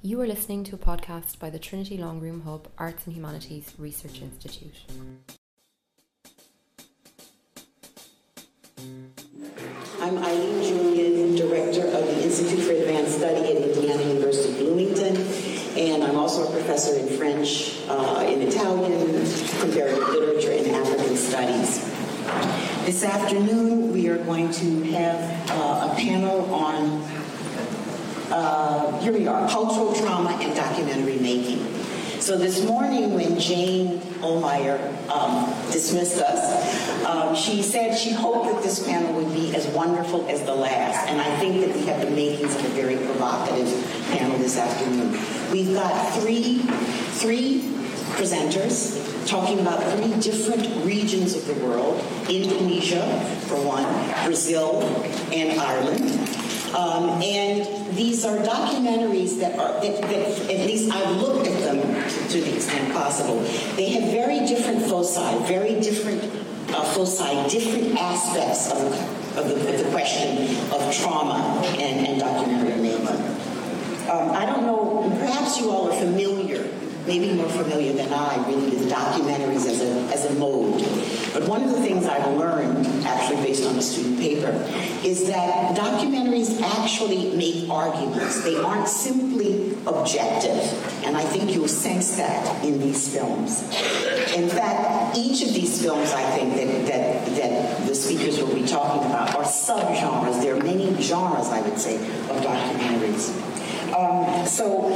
You are listening to a podcast by the Trinity Long Room Hub Arts and Humanities Research Institute. I'm Eileen Julien, Director of the Institute for Advanced Study at Indiana University Bloomington, and I'm also a professor in French, uh, in Italian, comparative literature, and African studies. This afternoon, we are going to have uh, a panel on uh, here we are, cultural trauma and documentary making. So this morning when Jane Ohlmeyer um, dismissed us, um, she said she hoped that this panel would be as wonderful as the last. And I think that we have the makings of a very provocative panel this afternoon. We've got three, three presenters talking about three different regions of the world, Indonesia, for one, Brazil, and Ireland. Um, and these are documentaries that are, that, that, at least I've looked at them to the extent possible. They have very different foci, very different uh, foci, different aspects of, of, the, of the question of trauma and, and documentary making. Um, I don't know, perhaps you all are familiar maybe more familiar than I, really, with documentaries as a, as a mode. But one of the things I've learned, actually based on a student paper, is that documentaries actually make arguments. They aren't simply objective. And I think you'll sense that in these films. In fact, each of these films, I think, that, that, that the speakers will be talking about are subgenres. There are many genres, I would say, of documentaries. Um, so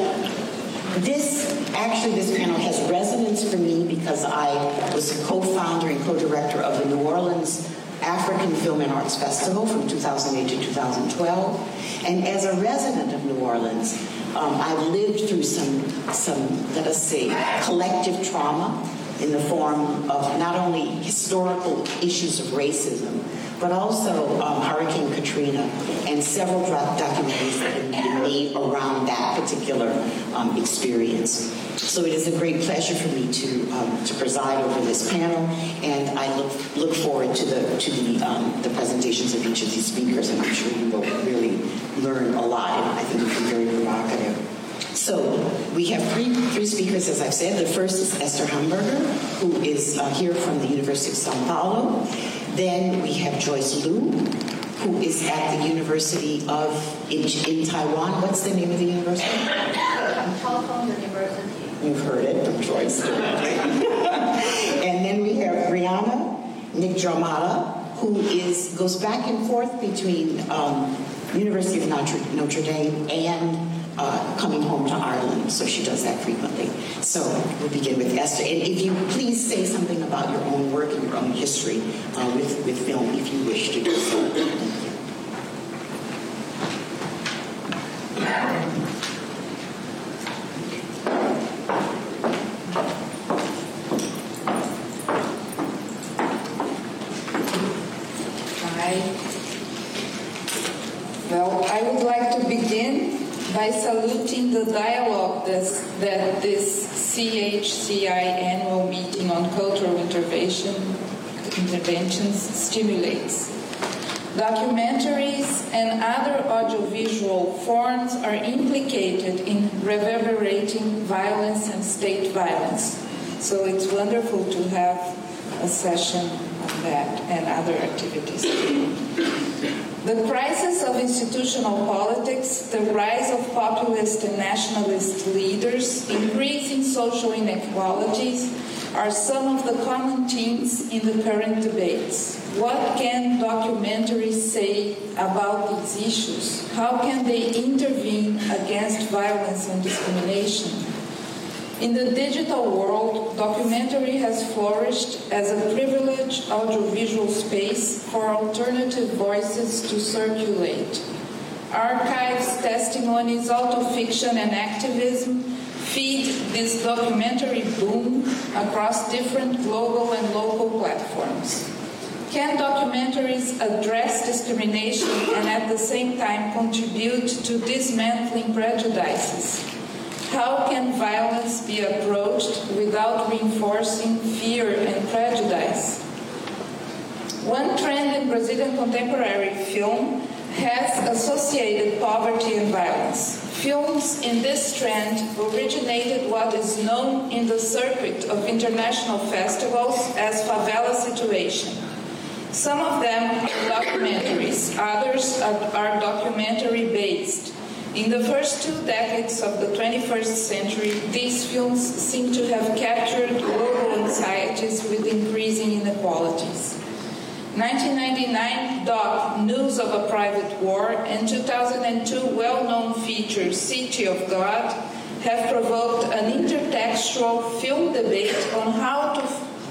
this, actually, this panel has resonance for me because I was a co-founder and co-director of the New Orleans African Film and Arts Festival from 2008 to 2012. And as a resident of New Orleans, um, I've lived through some, some, let us say, collective trauma in the form of not only historical issues of racism, but also um, Hurricane Katrina and several documentaries that have been made around that particular um, experience. So it is a great pleasure for me to um, to preside over this panel, and I look look forward to the to the um, the presentations of each of these speakers, and I'm sure you will really learn a lot, and I think it'll be very provocative. So we have three, three speakers, as I've said. The first is Esther Hamburger, who is uh, here from the University of Sao Paulo. Then we have Joyce Liu, who is at the University of in, in Taiwan. What's the name of the university? Chiao Tung University. You've heard it from Joyce. and then we have Brianna Nigdramata, who is goes back and forth between um, University of Notre, Notre Dame and coming home to Ireland, so she does that frequently. So we'll begin with Esther. And if you please say something about your own work and your own history uh, with, with film, if you wish to do so. by saluting the dialogue this, that this CHCI annual meeting on cultural intervention, interventions stimulates. Documentaries and other audiovisual forms are implicated in reverberating violence and state violence. So it's wonderful to have a session on that and other activities. The crisis of institutional politics, the rise of populist and nationalist leaders, increasing social inequalities are some of the common themes in the current debates. What can documentaries say about these issues? How can they intervene against violence and discrimination? In the digital world, documentary has flourished as a privileged audiovisual space for alternative voices to circulate. Archives, testimonies, autofiction, and activism feed this documentary boom across different global and local platforms. Can documentaries address discrimination and at the same time contribute to dismantling prejudices? How can violence be approached without reinforcing fear and prejudice? One trend in Brazilian contemporary film has associated poverty and violence. Films in this trend originated what is known in the circuit of international festivals as favela situation. Some of them are documentaries, others are documentary based. In the first two decades of the 21st century, these films seem to have captured global anxieties with increasing inequalities. 1999 doc News of a Private War and 2002 well-known feature City of God have provoked an intertextual film debate on how to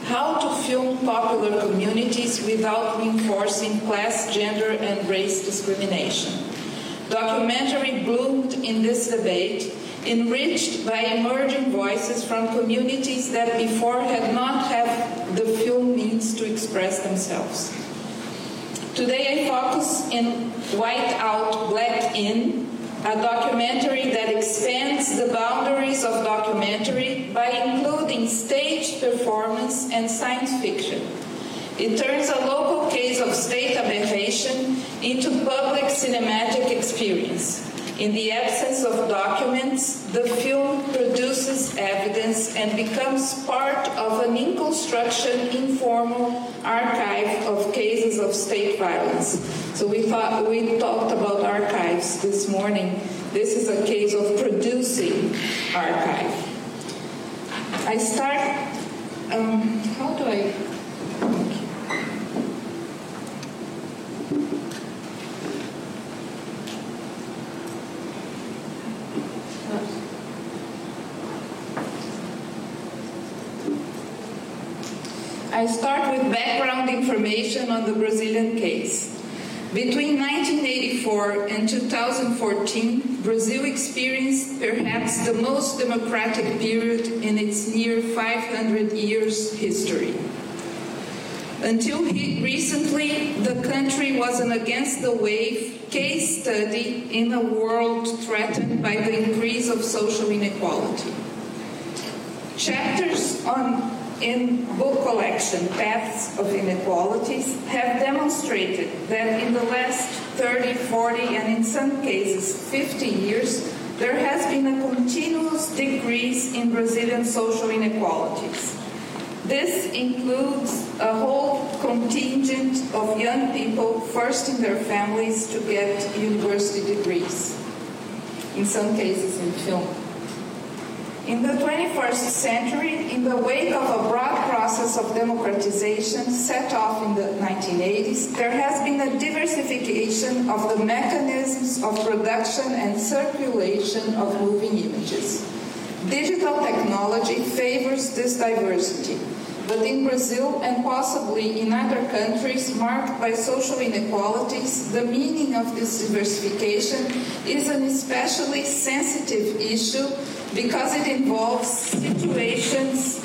how to film popular communities without reinforcing class, gender, and race discrimination. Documentary bloomed in this debate enriched by emerging voices from communities that before had not had the film means to express themselves. Today I focus in White Out, Black In, a documentary that expands the boundaries of documentary by including stage performance and science fiction. It turns a local case of state aberration into public cinematic experience. In the absence of documents, the film produces evidence and becomes part of an in construction, informal archive of cases of state violence. So we thought we talked about archives this morning. This is a case of producing archive. I start. Um, how do I? I with background information on the Brazilian case. Between 1984 and 2014, Brazil experienced perhaps the most democratic period in its near 500 years history. Until recently, the country was an against the wave case study in a world threatened by the increase of social inequality. Chapters on in book collection, Paths of Inequalities, have demonstrated that in the last 30, 40, and in some cases 50 years, there has been a continuous decrease in Brazilian social inequalities. This includes a whole contingent of young people first in their families to get university degrees, in some cases in film. In the 21st century, in the wake of a broad process of democratization set off in the 1980s, there has been a diversification of the mechanisms of production and circulation of moving images. Digital technology favors this diversity, but in Brazil and possibly in other countries marked by social inequalities, the meaning of this diversification is an especially sensitive issue because it involves situations,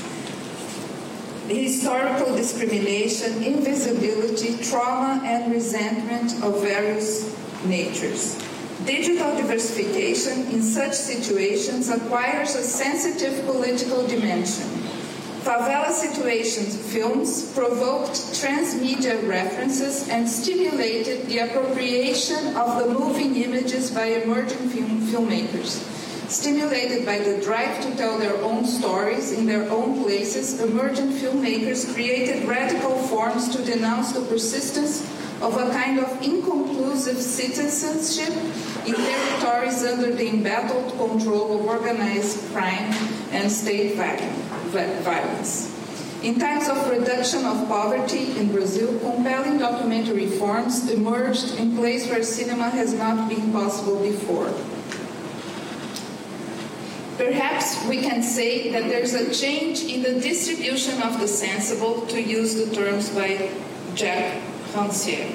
historical discrimination, invisibility, trauma, and resentment of various natures. Digital diversification in such situations acquires a sensitive political dimension. Favela Situations films provoked transmedia references and stimulated the appropriation of the moving images by emerging film filmmakers. Stimulated by the drive to tell their own stories in their own places, emergent filmmakers created radical forms to denounce the persistence of a kind of inconclusive citizenship in territories under the embattled control of organized crime and state violence. In times of reduction of poverty in Brazil, compelling documentary forms emerged in places where cinema has not been possible before. Perhaps we can say that there's a change in the distribution of the sensible, to use the terms by Jacques Rancière.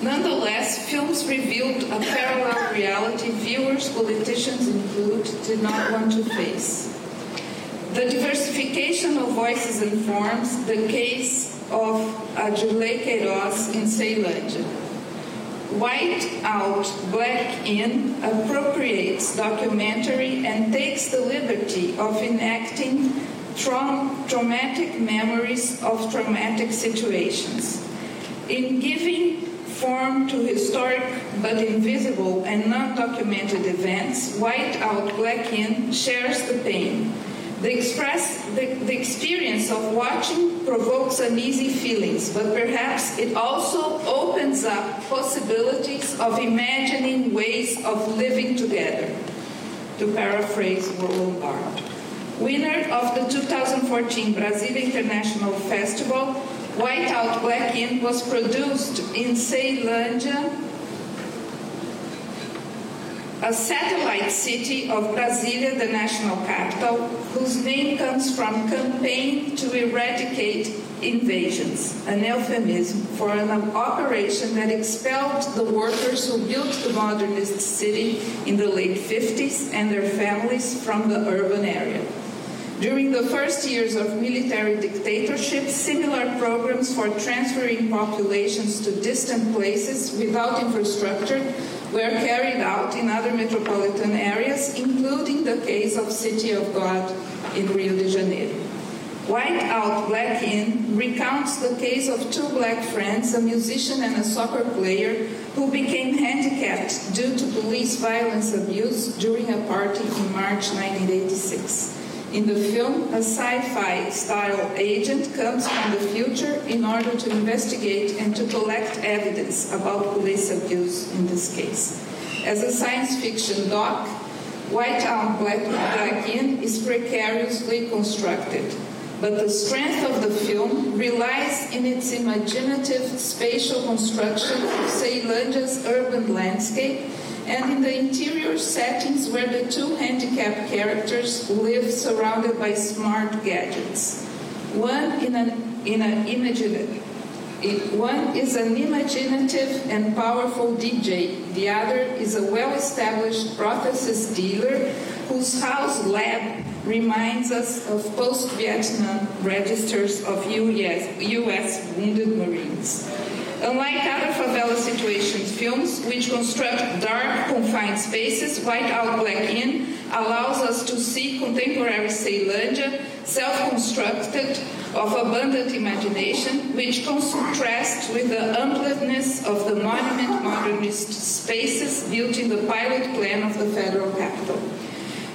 Nonetheless, films revealed a parallel reality viewers, politicians include, did not want to face. The diversification of voices and forms, the case of Adirley Queirós in Ceilândia. White Out, Black In appropriates documentary and takes the liberty of enacting tra- traumatic memories of traumatic situations. In giving form to historic but invisible and non-documented events, White Out Black In shares the pain. The, express, the, the experience of watching provokes uneasy feelings, but perhaps it also opens up possibilities of imagining ways of living together, to paraphrase Roland Barthes. Winner of the 2014 Brazil International Festival, Whiteout Black In was produced in Ceilândia, a satellite city of Brasilia, the national capital, whose name comes from Campaign to Eradicate Invasions, an euphemism for an operation that expelled the workers who built the modernist city in the late 50s and their families from the urban area. During the first years of military dictatorship, similar programs for transferring populations to distant places without infrastructure were carried out in other metropolitan areas, including the case of City of God in Rio de Janeiro. White Out Black In recounts the case of two black friends, a musician and a soccer player, who became handicapped due to police violence abuse during a party in March 1986. In the film, a sci fi style agent comes from the future in order to investigate and to collect evidence about police abuse in this case. As a science fiction doc, White Out Black, Black is precariously constructed, but the strength of the film relies in its imaginative spatial construction of Ceilândia's urban landscape and in the interior settings where the two handicapped characters live surrounded by smart gadgets. One in an, in an imaginative, one is an imaginative and powerful DJ. The other is a well-established prosthesis dealer whose house lab reminds us of post-Vietnam registers of US, US wounded Marines. Unlike other favela situations films, which construct dark, confined spaces, White Out Black In allows us to see contemporary Ceilândia, self-constructed, of abundant imagination, which contrasts with the unpleasantness of the monument modernist spaces built in the pilot plan of the federal capital.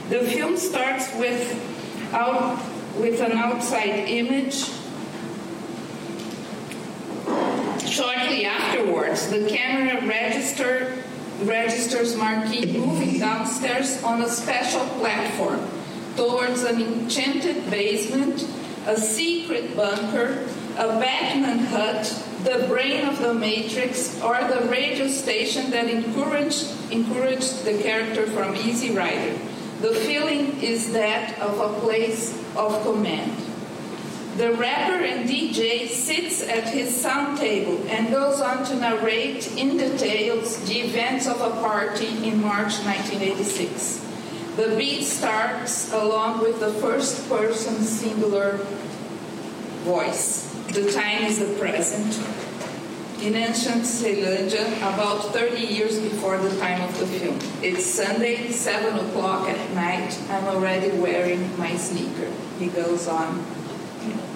The film starts with, out, with an outside image Shortly afterwards, the camera register, registers Marquim moving downstairs on a special platform towards an enchanted basement, a secret bunker, a Batman hut, the brain of the Matrix, or the radio station that encouraged, encouraged the character from Easy Rider. The feeling is that of a place of command. The rapper and DJ sits at his sound table and goes on to narrate in details the events of a party in March 1986. The beat starts along with the first person singular voice. The time is the present. In ancient Ceilândia, about 30 years before the time of the film. It's Sunday, 7 o'clock at night. I'm already wearing my sneaker. He goes on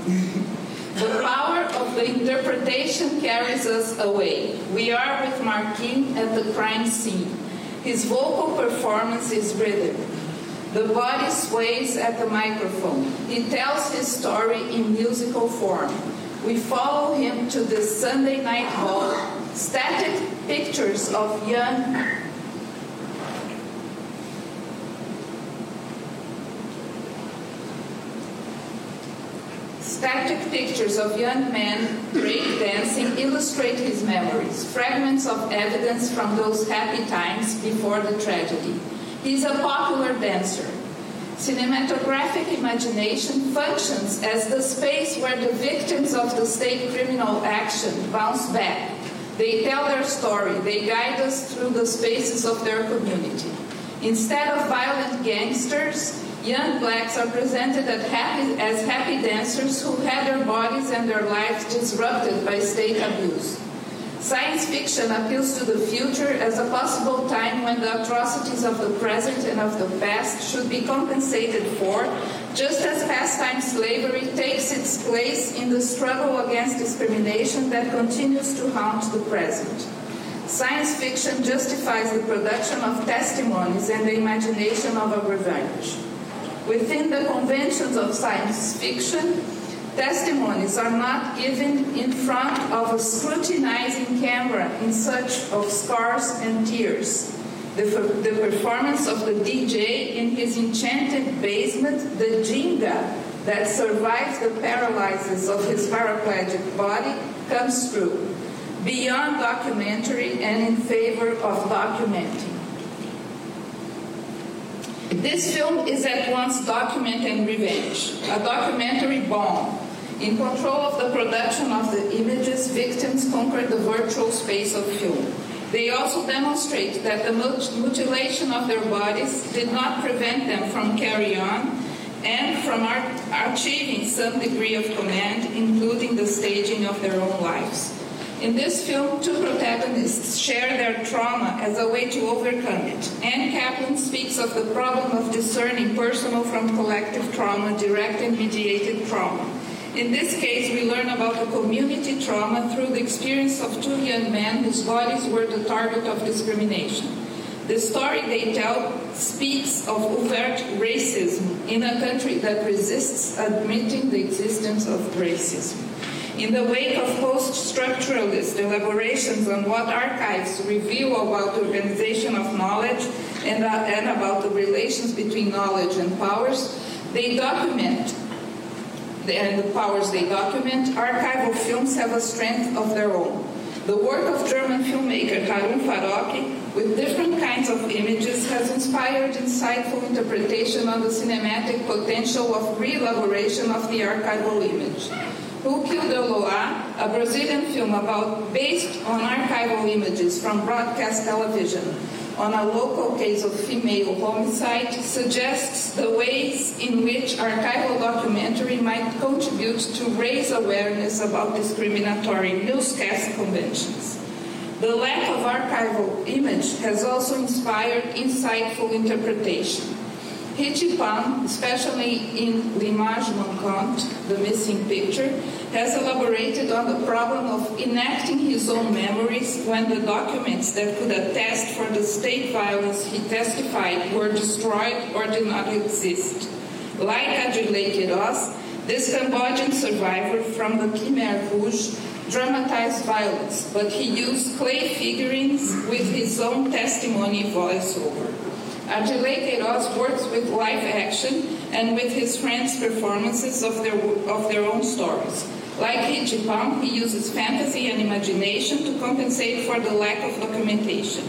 the power of the interpretation carries us away. We are with Marquim at the crime scene. His vocal performance is rhythm. The body sways at the microphone. He tells his story in musical form. We follow him to the Sunday night hall. Static pictures of young Static pictures of young men breakdancing illustrate his memories, fragments of evidence from those happy times before the tragedy. He is a popular dancer. Cinematographic imagination functions as the space where the victims of the state criminal action bounce back. They tell their story, they guide us through the spaces of their community. Instead of violent gangsters, young blacks are presented as happy, as happy dancers who had their bodies and their lives disrupted by state abuse. Science fiction appeals to the future as a possible time when the atrocities of the present and of the past should be compensated for, just as pastime slavery takes its place in the struggle against discrimination that continues to haunt the present. Science fiction justifies the production of testimonies and the imagination of a revenge. Within the conventions of science fiction, testimonies are not given in front of a scrutinizing camera in search of scars and tears. The, the performance of the DJ in his enchanted basement, the ginga, that survives the paralysis of his paraplegic body, comes through, beyond documentary and in favor of documenting. This film is at once document and revenge, a documentary bomb. In control of the production of the images, victims conquered the virtual space of film. They also demonstrate that the mutilation of their bodies did not prevent them from carrying on and from achieving some degree of command, including the staging of their own lives. In this film, two protagonists share their trauma as a way to overcome it. Ann Kaplan speaks of the problem of discerning personal from collective trauma, direct and mediated trauma. In this case, we learn about the community trauma through the experience of two young men whose bodies were the target of discrimination. The story they tell speaks of overt racism in a country that resists admitting the existence of racism. In the wake of post structuralist elaborations on what archives reveal about the organization of knowledge and, uh, and about the relations between knowledge and powers, they document and the powers they document, archival films have a strength of their own. The work of German filmmaker Harun Farocki with different kinds of images has inspired insightful interpretation on the cinematic potential of re-elaboration of the archival image. Who Killed Eloá, a Brazilian film about based on archival images from broadcast television on a local case of female homicide, suggests the ways in which archival documentary might contribute to raise awareness about discriminatory newscast conventions. The lack of archival image has also inspired insightful interpretation. Rithy Panh, especially in L'image manquante, the missing picture, has elaborated on the problem of enacting his own memories when the documents that could attest for the state violence he testified were destroyed or did not exist. Like Adirley Queirós, this Cambodian survivor from the Khmer Rouge dramatized violence, but he used clay figurines with his own testimony voiceover. Adirley Queirós works with live action and with his friends' performances of their, of their own stories. Like Rithy Panh, he uses fantasy and imagination to compensate for the lack of documentation.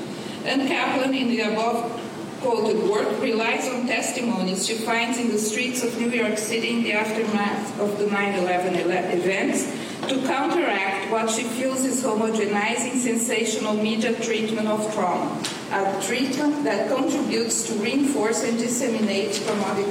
Ann Kaplan, in the above quoted work, relies on testimonies she finds in the streets of New York City in the aftermath of the 9 11 events to counteract what she feels is homogenizing sensational media treatment of trauma, a treatment that contributes to reinforce and disseminate traumatic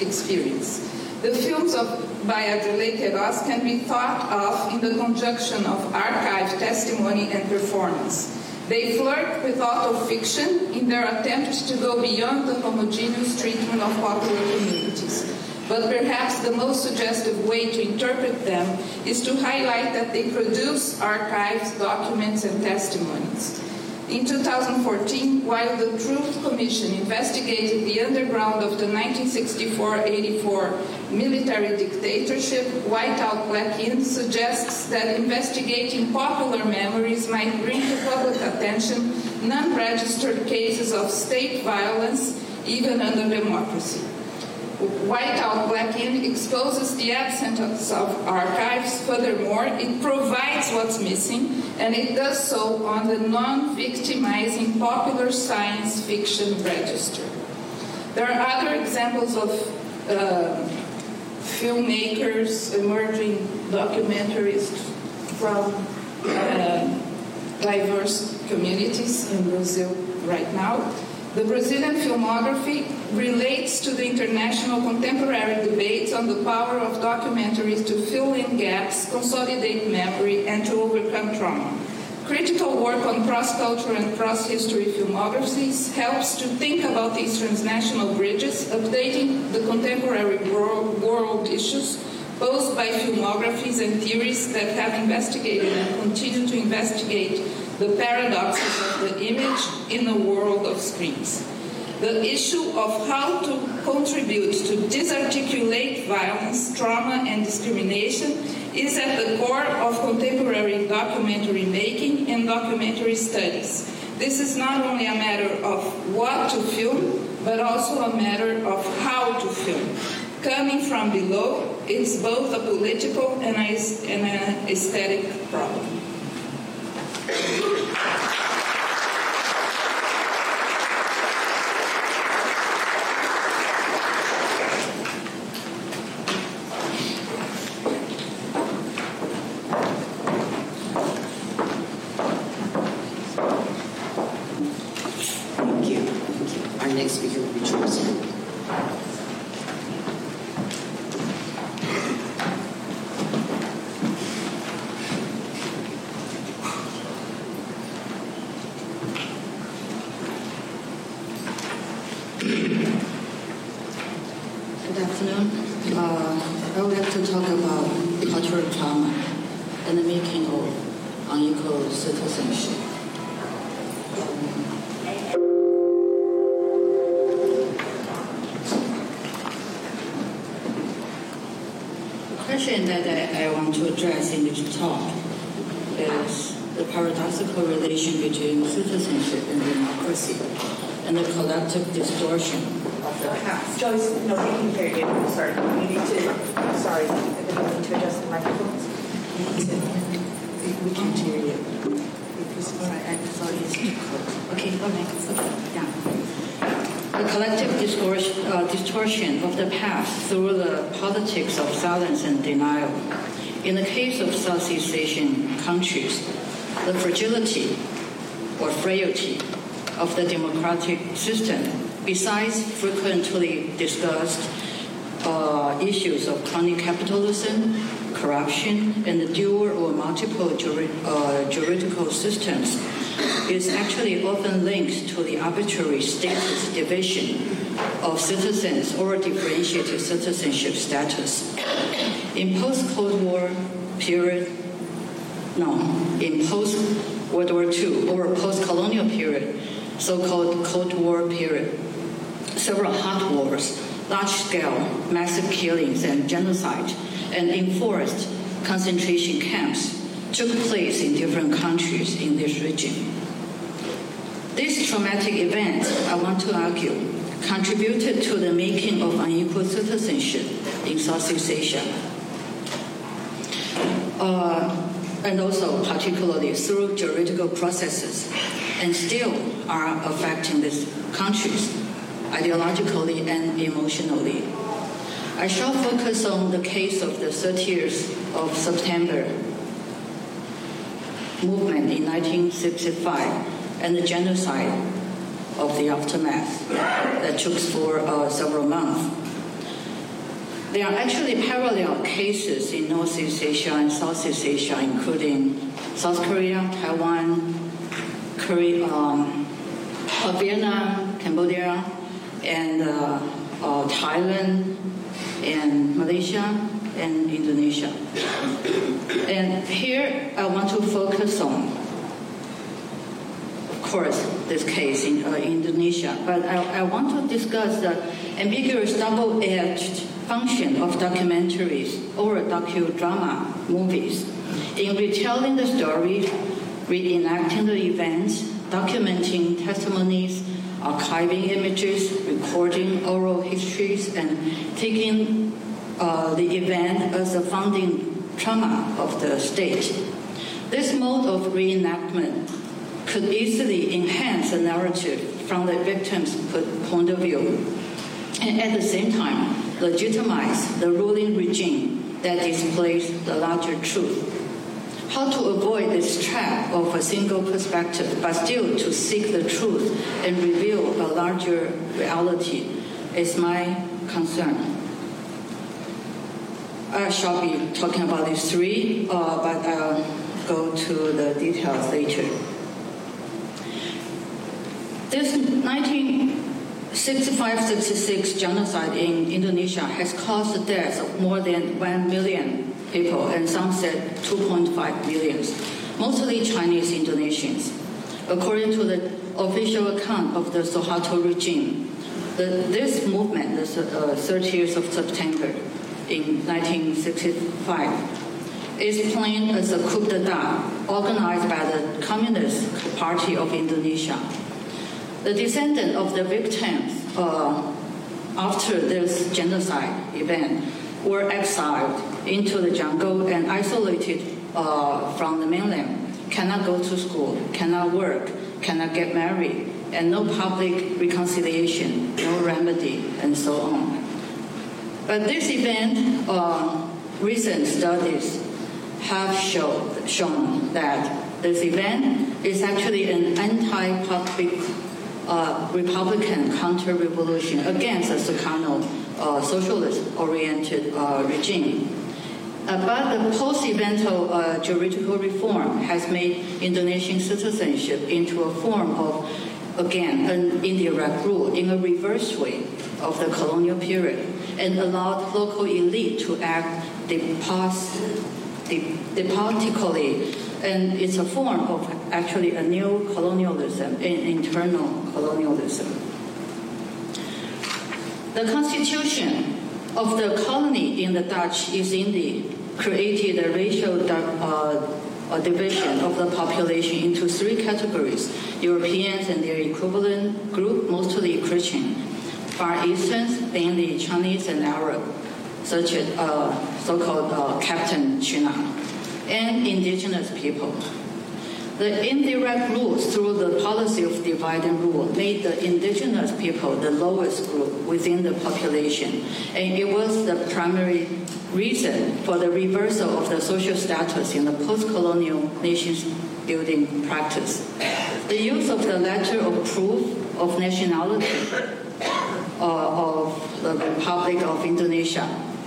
experience. The films of by Adirley Queirós can be thought of in the conjunction of archive, testimony, and performance. They flirt with autofiction in their attempt to go beyond the homogeneous treatment of popular communities but perhaps the most suggestive way to interpret them is to highlight that they produce archives, documents, and testimonies. In 2014, while the Truth Commission investigated the underground of the 1964-84 military dictatorship, Whiteout Black In suggests that investigating popular memories might bring to public attention non-registered cases of state violence, even under democracy. Whiteout Black In exposes the absence of archives. Furthermore, it provides what's missing, and it does so on the non victimizing popular science fiction register. There are other examples of uh, filmmakers, emerging documentarists from uh, diverse communities in Brazil right now. The Brazilian filmography relates to the international contemporary debates on the power of documentaries to fill in gaps, consolidate memory, and to overcome trauma. Critical work on cross-cultural and cross-history filmographies helps to think about these transnational bridges, updating the contemporary world, world issues posed by filmographies and theories that have investigated and continue to investigate the paradoxes of the image in a world of screens. The issue of how to contribute to disarticulate violence, trauma, and discrimination is at the core of contemporary documentary making and documentary studies. This is not only a matter of what to film, but also a matter of how to film. Coming from below, it's both a political and an aesthetic problem. In the case of Southeast Asian countries, the fragility or frailty of the democratic system, besides frequently discussed uh, issues of crony capitalism, corruption, and the dual or multiple juri- uh, juridical systems, is actually often linked to the arbitrary status division of citizens or differentiated citizenship status. In post-Cold War period, no, in post-World War II or post-colonial period, so-called Cold War period, several hot wars, large-scale massive killings and genocide, and enforced concentration camps took place in different countries in this region. This traumatic event, I want to argue, contributed to the making of unequal citizenship in Southeast Asia. Uh, and also particularly through juridical processes, and still are affecting these countries ideologically and emotionally. I shall focus on the case of the 30th of September movement in 1965 and the genocide of the aftermath that took for uh, several months. There are actually parallel cases in Northeast Asia and Southeast Asia, including South Korea, Taiwan, Korea, um, uh, Vietnam, Cambodia, and uh, uh, Thailand, and Malaysia, and Indonesia. And here I want to focus on of course, this case in uh, Indonesia. But I, I, want to discuss the ambiguous double-edged function of documentaries or docudrama movies in retelling the story, reenacting the events, documenting testimonies, archiving images, recording oral histories, and taking uh, the event as a founding trauma of the state. This mode of reenactment could easily enhance the narrative from the victim's point of view, and at the same time legitimize the ruling regime that displays the larger truth. How to avoid this trap of a single perspective, but still to seek the truth and reveal a larger reality is my concern. I shall be talking about these three, uh, but I'll go to the details later. This 1965-66 genocide in Indonesia has caused the deaths of more than 1 million people, and some said 2.5 million. mostly Chinese Indonesians. According to the official account of the Suharto regime, the, this movement, the uh, 30th of September in 1965, is planned as a coup d'etat organized by the Communist Party of Indonesia. The descendants of the victims uh, after this genocide event were exiled into the jungle and isolated uh, from the mainland, cannot go to school, cannot work, cannot get married, and no public reconciliation, no remedy, and so on. But this event, uh, recent studies have shown that this event is actually an anti-public uh, Republican counter-revolution against the Sukarno uh, socialist-oriented uh, regime. Uh, but the post-eventual uh, juridical reform has made Indonesian citizenship into a form of, again, an indirect rule in a reverse way of the colonial period and allowed local elite to act despotically and it's a form of actually a new colonialism, an internal colonialism. The constitution of the colony in the Dutch East Indies created a racial uh, division of the population into three categories Europeans and their equivalent group, mostly Christian, Far Easterns, mainly Chinese and Arab, such as uh, so called uh, Captain China and indigenous people. The indirect rules through the policy of divide and rule made the indigenous people the lowest group within the population, and it was the primary reason for the reversal of the social status in the post-colonial nation building practice. The use of the letter of proof of nationality uh, of the Republic of Indonesia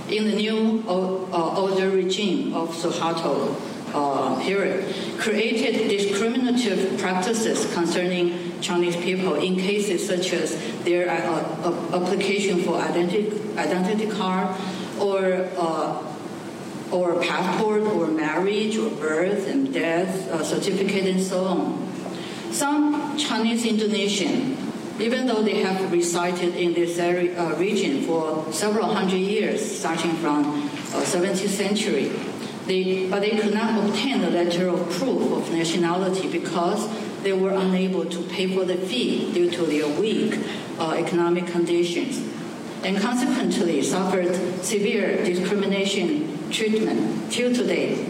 in the new uh, older regime of Suharto uh, period, created discriminative practices concerning Chinese people in cases such as their uh, uh application for identity, identity card or uh, or passport or marriage or birth and death uh, certificate and so on. Some Chinese Indonesian even though they have resided in this area, uh, region for several hundred years, starting from uh, 17th century, they, but they could not obtain a letter of proof of nationality because they were unable to pay for the fee due to their weak uh, economic conditions, and consequently suffered severe discrimination treatment till today.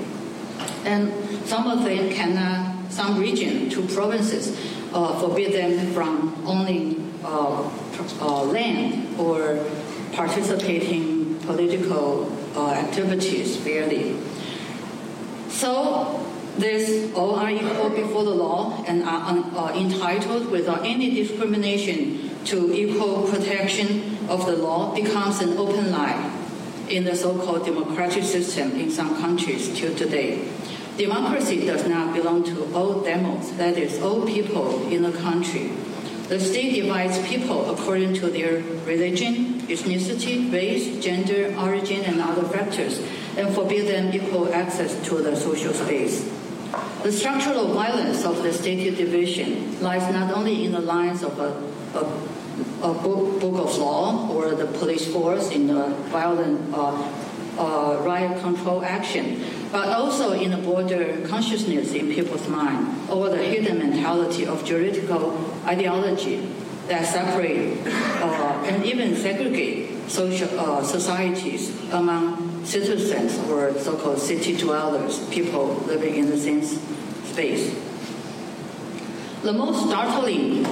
And some of them cannot, some region, two provinces, uh, forbid them from owning uh, uh, land or participating political uh, activities fairly. So this all are equal before the law and are entitled without any discrimination to equal protection of the law becomes an open lie in the so-called democratic system in some countries till today. Democracy does not belong to all demos, that is, all people in the country. The state divides people according to their religion, ethnicity, race, gender, origin, and other factors, and forbid them equal access to the social space. The structural violence of the state division lies not only in the lines of a, a, a book, book, of law or the police force in the violent uh, uh, riot control action, but also in the broader consciousness in people's mind or the hidden mentality of juridical ideology that separate uh, and even segregate social uh, societies among citizens or so-called city dwellers, people living in the same space. The most startling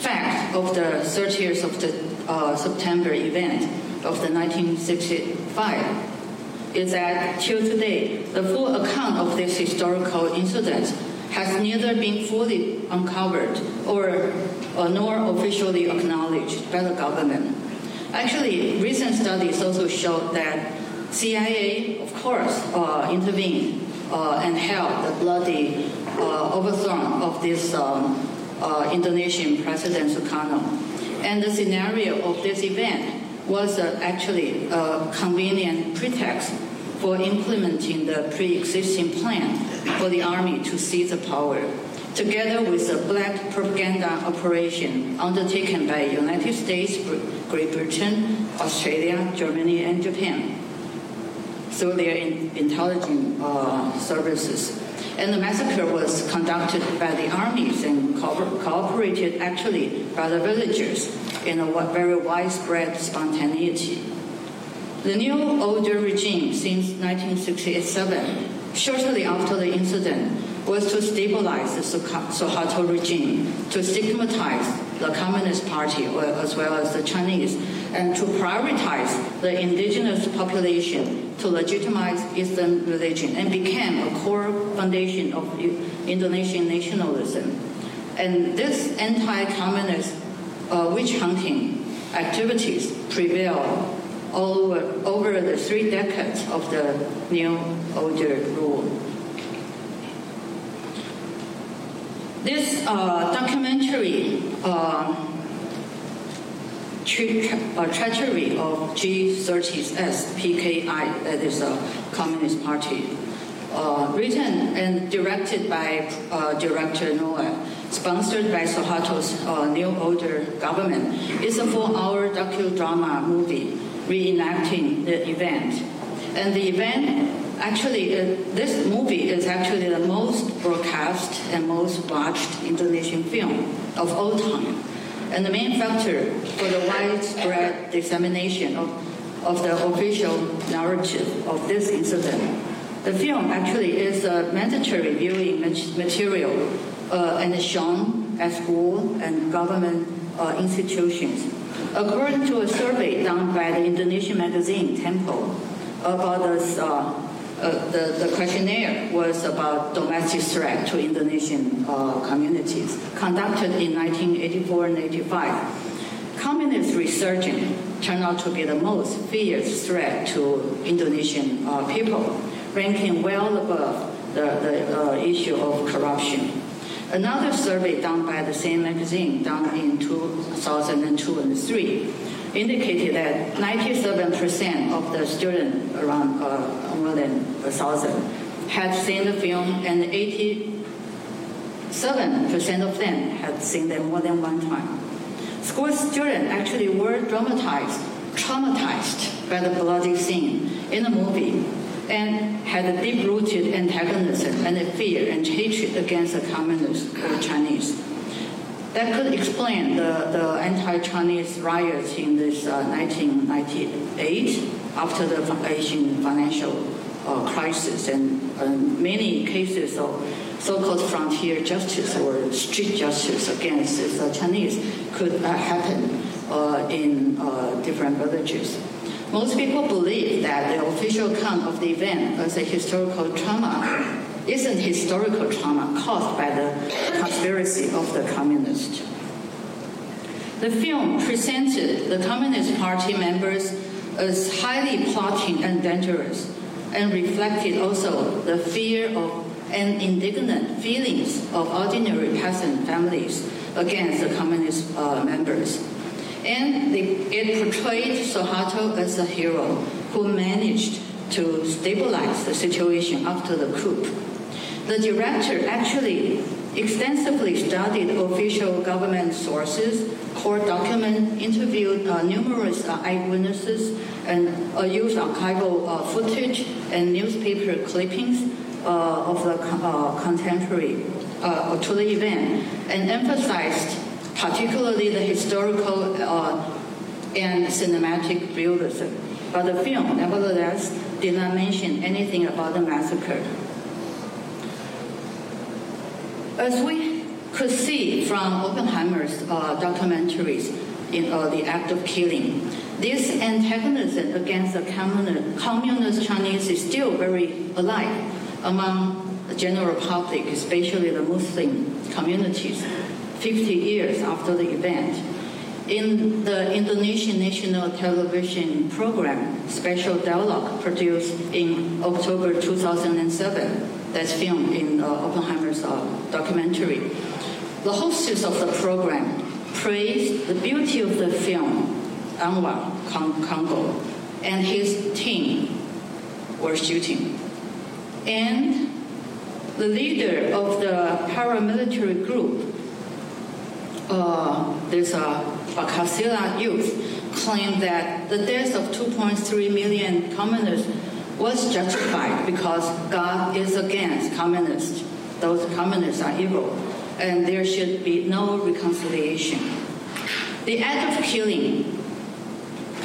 fact of the 30 years of the uh, September event of the 1965 is that till today, the full account of this historical incident has neither been fully uncovered or, or nor officially acknowledged by the government. Actually, recent studies also show that CIA, of course, uh, intervened uh, and helped the bloody uh, overthrow of this um, uh, Indonesian President Sukarno. And the scenario of this event was uh, actually a convenient pretext for implementing the pre-existing plan for the army to seize the power, together with a black propaganda operation undertaken by United States, Great Britain, Australia, Germany, and Japan through their in, intelligence uh, services. And the massacre was conducted by the armies and co- cooperated actually by the villagers in a very widespread spontaneity. The new older regime since 1967, shortly after the incident, was to stabilize the Suharto regime, to stigmatize the Communist Party as well as the Chinese, and to prioritize the indigenous population to legitimize Islam religion and became a core foundation of Indonesian nationalism. And this anti-communist uh, witch hunting activities prevail all over, over the three decades of the new older rule. This uh, documentary uh, uh, treachery of G30S PKI, that is a Communist Party, uh, written and directed by uh, director Noer, sponsored by Suharto's uh, new Order government, is a four-hour docudrama movie reenacting the event. And the event, actually, uh, this movie is actually the most broadcast and most watched Indonesian film of all time and the main factor for the widespread dissemination of, of the official narrative of this incident. The film actually is a mandatory viewing material uh, and is shown at school and government uh, institutions. According to a survey done by the Indonesian magazine Tempo about this uh, uh, the, the, questionnaire was about domestic threat to Indonesian uh, communities, conducted in 1984 and 85. Communist resurgence turned out to be the most fierce threat to Indonesian uh, people, ranking well above the, the uh, issue of corruption. Another survey done by the same magazine, done in 2002 and 3, indicated that 97% of the students, around uh, more than a thousand, had seen the film, and 87% of them had seen them more than one time. School students actually were dramatized, traumatized by the bloody scene in the movie and had a deep-rooted antagonism and fear and hatred against the communists or Chinese. That could explain the, the anti-Chinese riots in this uh, 1998 after the Asian financial uh, crisis and many cases of so-called frontier justice or street justice against the Chinese could uh, happen uh, in uh, different villages. Most people believe that the official account of the event as a historical trauma isn't historical trauma caused by the conspiracy of the communists. The film presented the Communist Party members as highly plotting and dangerous, and reflected also the fear of and indignant feelings of ordinary peasant families against the communist uh, members. And the, it portrayed Suharto as a hero who managed to stabilize the situation after the coup the director actually extensively studied official government sources, court documents, interviewed uh, numerous uh, eyewitnesses, and uh, used archival uh, footage and newspaper clippings uh, of the uh, contemporary to the event, and emphasized particularly the historical and cinematic realism. But the film, nevertheless, did not mention anything about the massacre. As we could see from Oppenheimer's uh, documentaries in uh, The Act of Killing, this antagonism against the communist Chinese is still very alive among the general public, especially the Muslim communities, 50 years after the event. In the Indonesian national television program, Special Dialogue, produced in October 2007, that's filmed in uh, Oppenheimer's uh, documentary. The hostess of the program praised the beauty of the film, Anwar Congo, and his team were shooting. And the leader of the paramilitary group, uh, this uh, Pancasila youth, claimed that the death of 2.3 million communists was justified because God is against communists. Those communists are evil, and there should be no reconciliation. The act of killing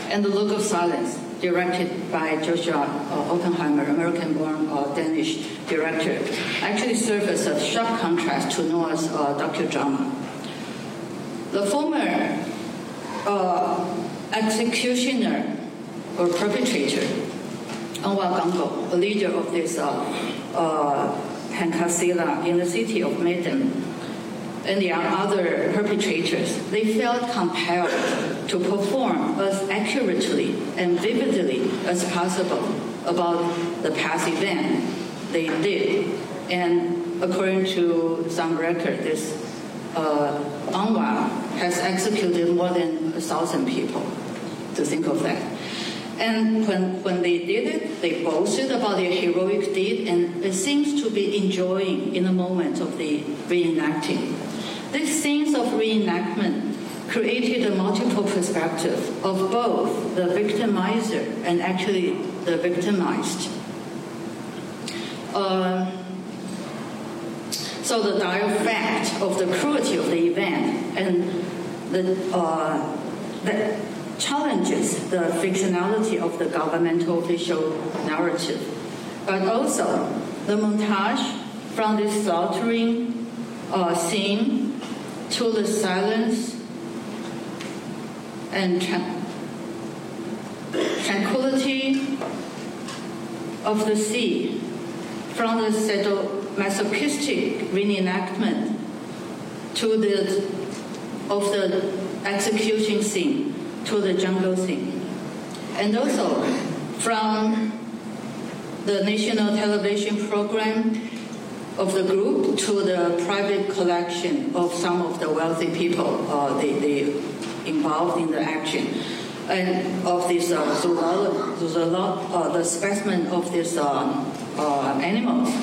and the look of silence directed by Joshua Oppenheimer, American-born uh, Danish director, actually served as a sharp contrast to Noer's uh, docudrama. The former uh, executioner or perpetrator, Anwar Congo, a leader of this uh, uh, in the city of Medan, and the other perpetrators, they felt compelled to perform as accurately and vividly as possible about the past event they did. And according to some record, this uh, Anwar has executed more than a thousand people. To think of that. And when, when they did it, they boasted about their heroic deed, and it seems to be enjoying in the moment of the reenacting. This sense of reenactment created a multiple perspective of both the victimizer and actually the victimized. Uh, so the dire fact of the cruelty of the event and the, uh, the challenges the fictionality of the governmental official narrative, but also the montage from this slaughtering uh, scene to the silence and tra- tranquility of the sea, from the sadomasochistic reenactment to the of the execution scene to the jungle scene, and also from the national television program of the group to the private collection of some of the wealthy people uh, they, they involved in the action and of this uh, zoolo- uh, the specimen of these uh, uh, animals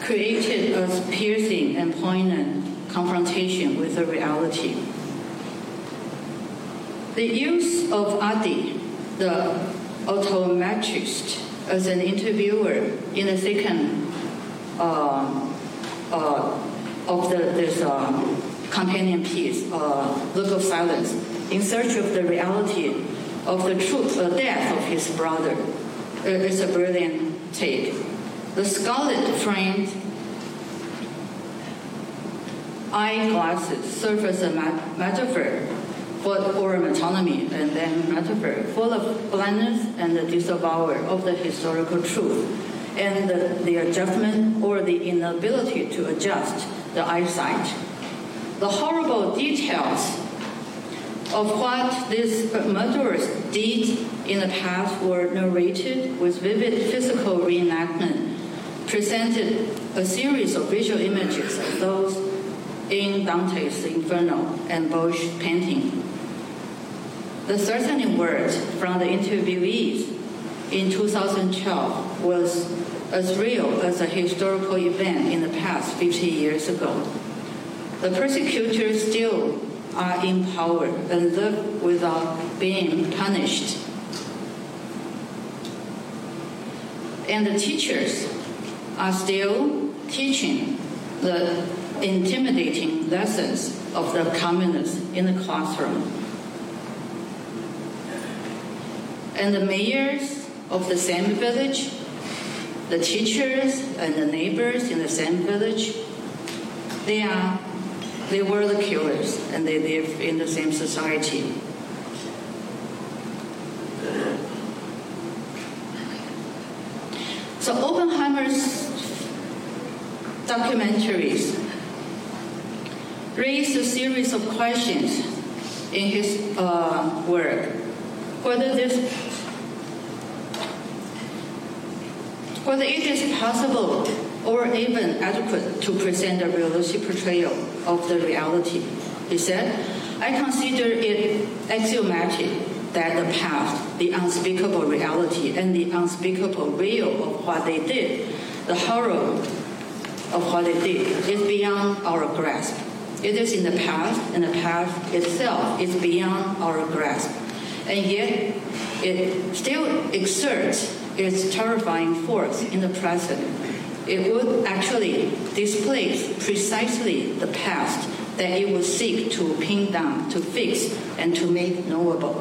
created a piercing and poignant confrontation with the reality. The use of Adi, the optometrist, as an interviewer in the second uh, uh, of the, this uh, companion piece, uh, Look of Silence, in search of the reality of the truth, the death of his brother. It's a brilliant take. The scarlet framed eyeglasses serve as a metaphor for, for metonymy and then metaphor full of blindness and the disavowal of the historical truth and the, the adjustment or the inability to adjust the eyesight. The horrible details of what these murderers did in the past were narrated with vivid physical reenactment, presented a series of visual images of those in Dante's Inferno and Bosch painting. The threatening words from the interviewees in 2012 was as real as a historical event in the past 50 years ago. The persecutors still are in power and live without being punished. And the teachers are still teaching the intimidating lessons of the communists in the classroom. And the mayors of the same village, the teachers and the neighbors in the same village, they are they were the killers and they live in the same society. So Oppenheimer's documentaries raised a series of questions in his uh, work. Whether this whether it is possible or even adequate to present a realistic portrayal of the reality. He said, I consider it axiomatic that the past, the unspeakable reality, and the unspeakable real of what they did, the horror of what they did, is beyond our grasp. It is in the past, and the past itself is beyond our grasp. And yet, it still exerts its terrifying force in the present. It would actually displace precisely the past that it would seek to pin down, to fix, and to make knowable.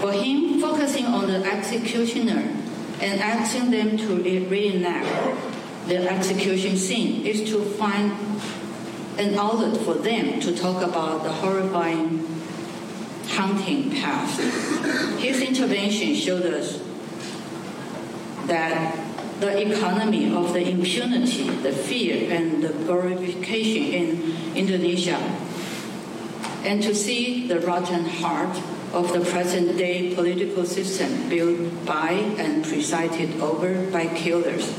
For him, focusing on the executioner and asking them to reenact the execution scene is to find an outlet for them to talk about the horrifying, haunting past. His intervention showed us that the economy of the impunity, the fear, and the glorification in Indonesia, and to see the rotten heart of the present day political system built by and presided over by killers.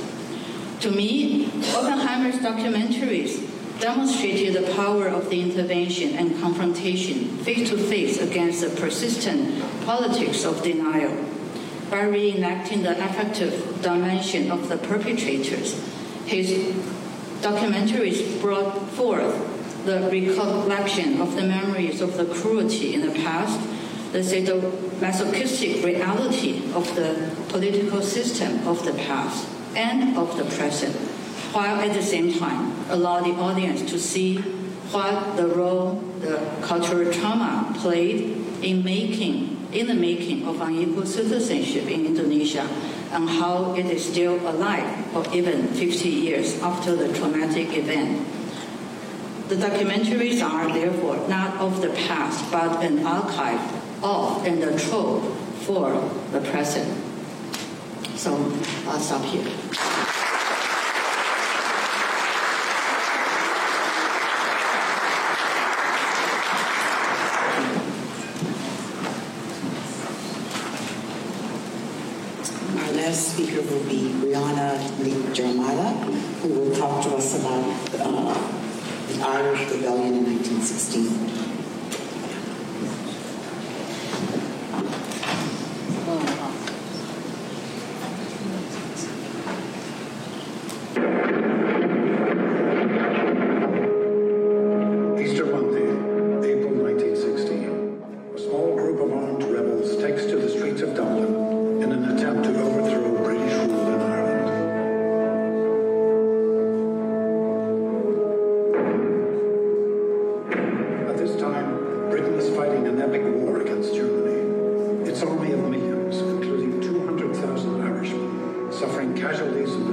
To me, Oppenheimer's documentaries demonstrated the power of the intervention and confrontation face to face against the persistent politics of denial by reenacting the affective dimension of the perpetrators. His documentaries brought forth the recollection of the memories of the cruelty in the past, the sadomasochistic reality of the political system of the past and of the present, while at the same time allow the audience to see what the role the cultural trauma played in making in the making of unequal citizenship in Indonesia and how it is still alive for even 50 years after the traumatic event. The documentaries are therefore not of the past but an archive of and a trope for the present. So I'll stop here. Our last speaker will be Briona Nic Dhiarmada, who will talk to us about uh, the Irish Rebellion in 1916. Casualties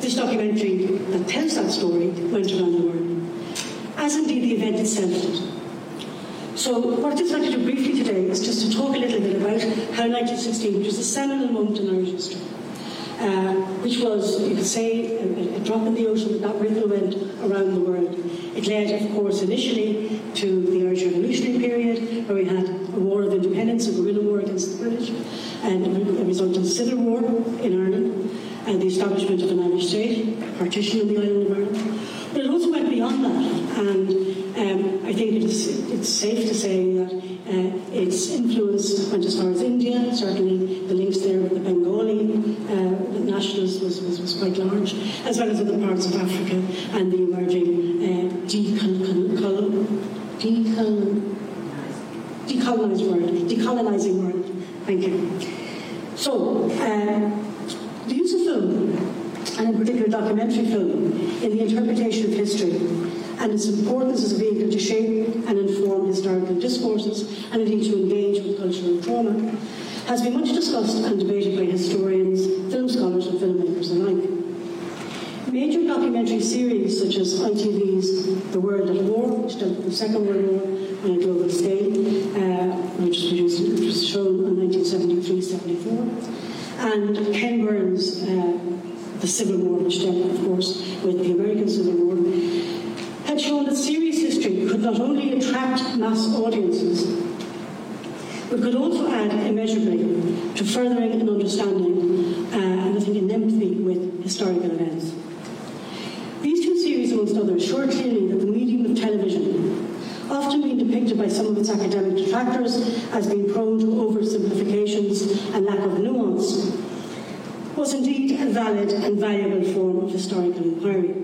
This documentary that tells that story went around the world, as indeed the event itself did. So what I'd just like to do briefly today is just to talk a little bit about how 1916, which was a seminal moment in Irish history, uh, which was, you could say, a, a, drop in the ocean, but that ripple went around the world. It led, of course, initially to the Irish Revolutionary period, where we had a war of independence, a guerrilla war against the British, and a resultant civil war in Ireland, and the establishment of an Irish state, partition of the island of Ireland. But it also went beyond that, and um, I think it is, it's safe to say that uh, its influence went as far as India, certainly the links there with the Bengali uh, nationalists was, was, was, quite large, as well as other parts of Africa and the emerging uh, decolonized world, decolonizing world. Thank you. So, uh, the use of film, and in particular documentary film, in the interpretation of history and its importance as a vehicle to shape and inform historical discourses and indeed to engage with cultural trauma, has been much discussed and debated by historians, film scholars, and filmmakers alike. Major documentary series such as ITV's The World at War, which dealt with the Second World War on a global scale, uh, which, was produced, which was shown in 1973-74, and Ken Burns' uh, The Civil War, which dealt, of course, with the American Civil War, had shown that serious history could not only attract mass audiences, but could also add immeasurably to furthering an understanding uh, and I think an empathy with historical events. These two series, amongst others, show clearly that the medium of television, often being depicted by some of its academic detractors as being prone to oversimplifications and lack of nuance, was indeed a valid and valuable form of historical inquiry.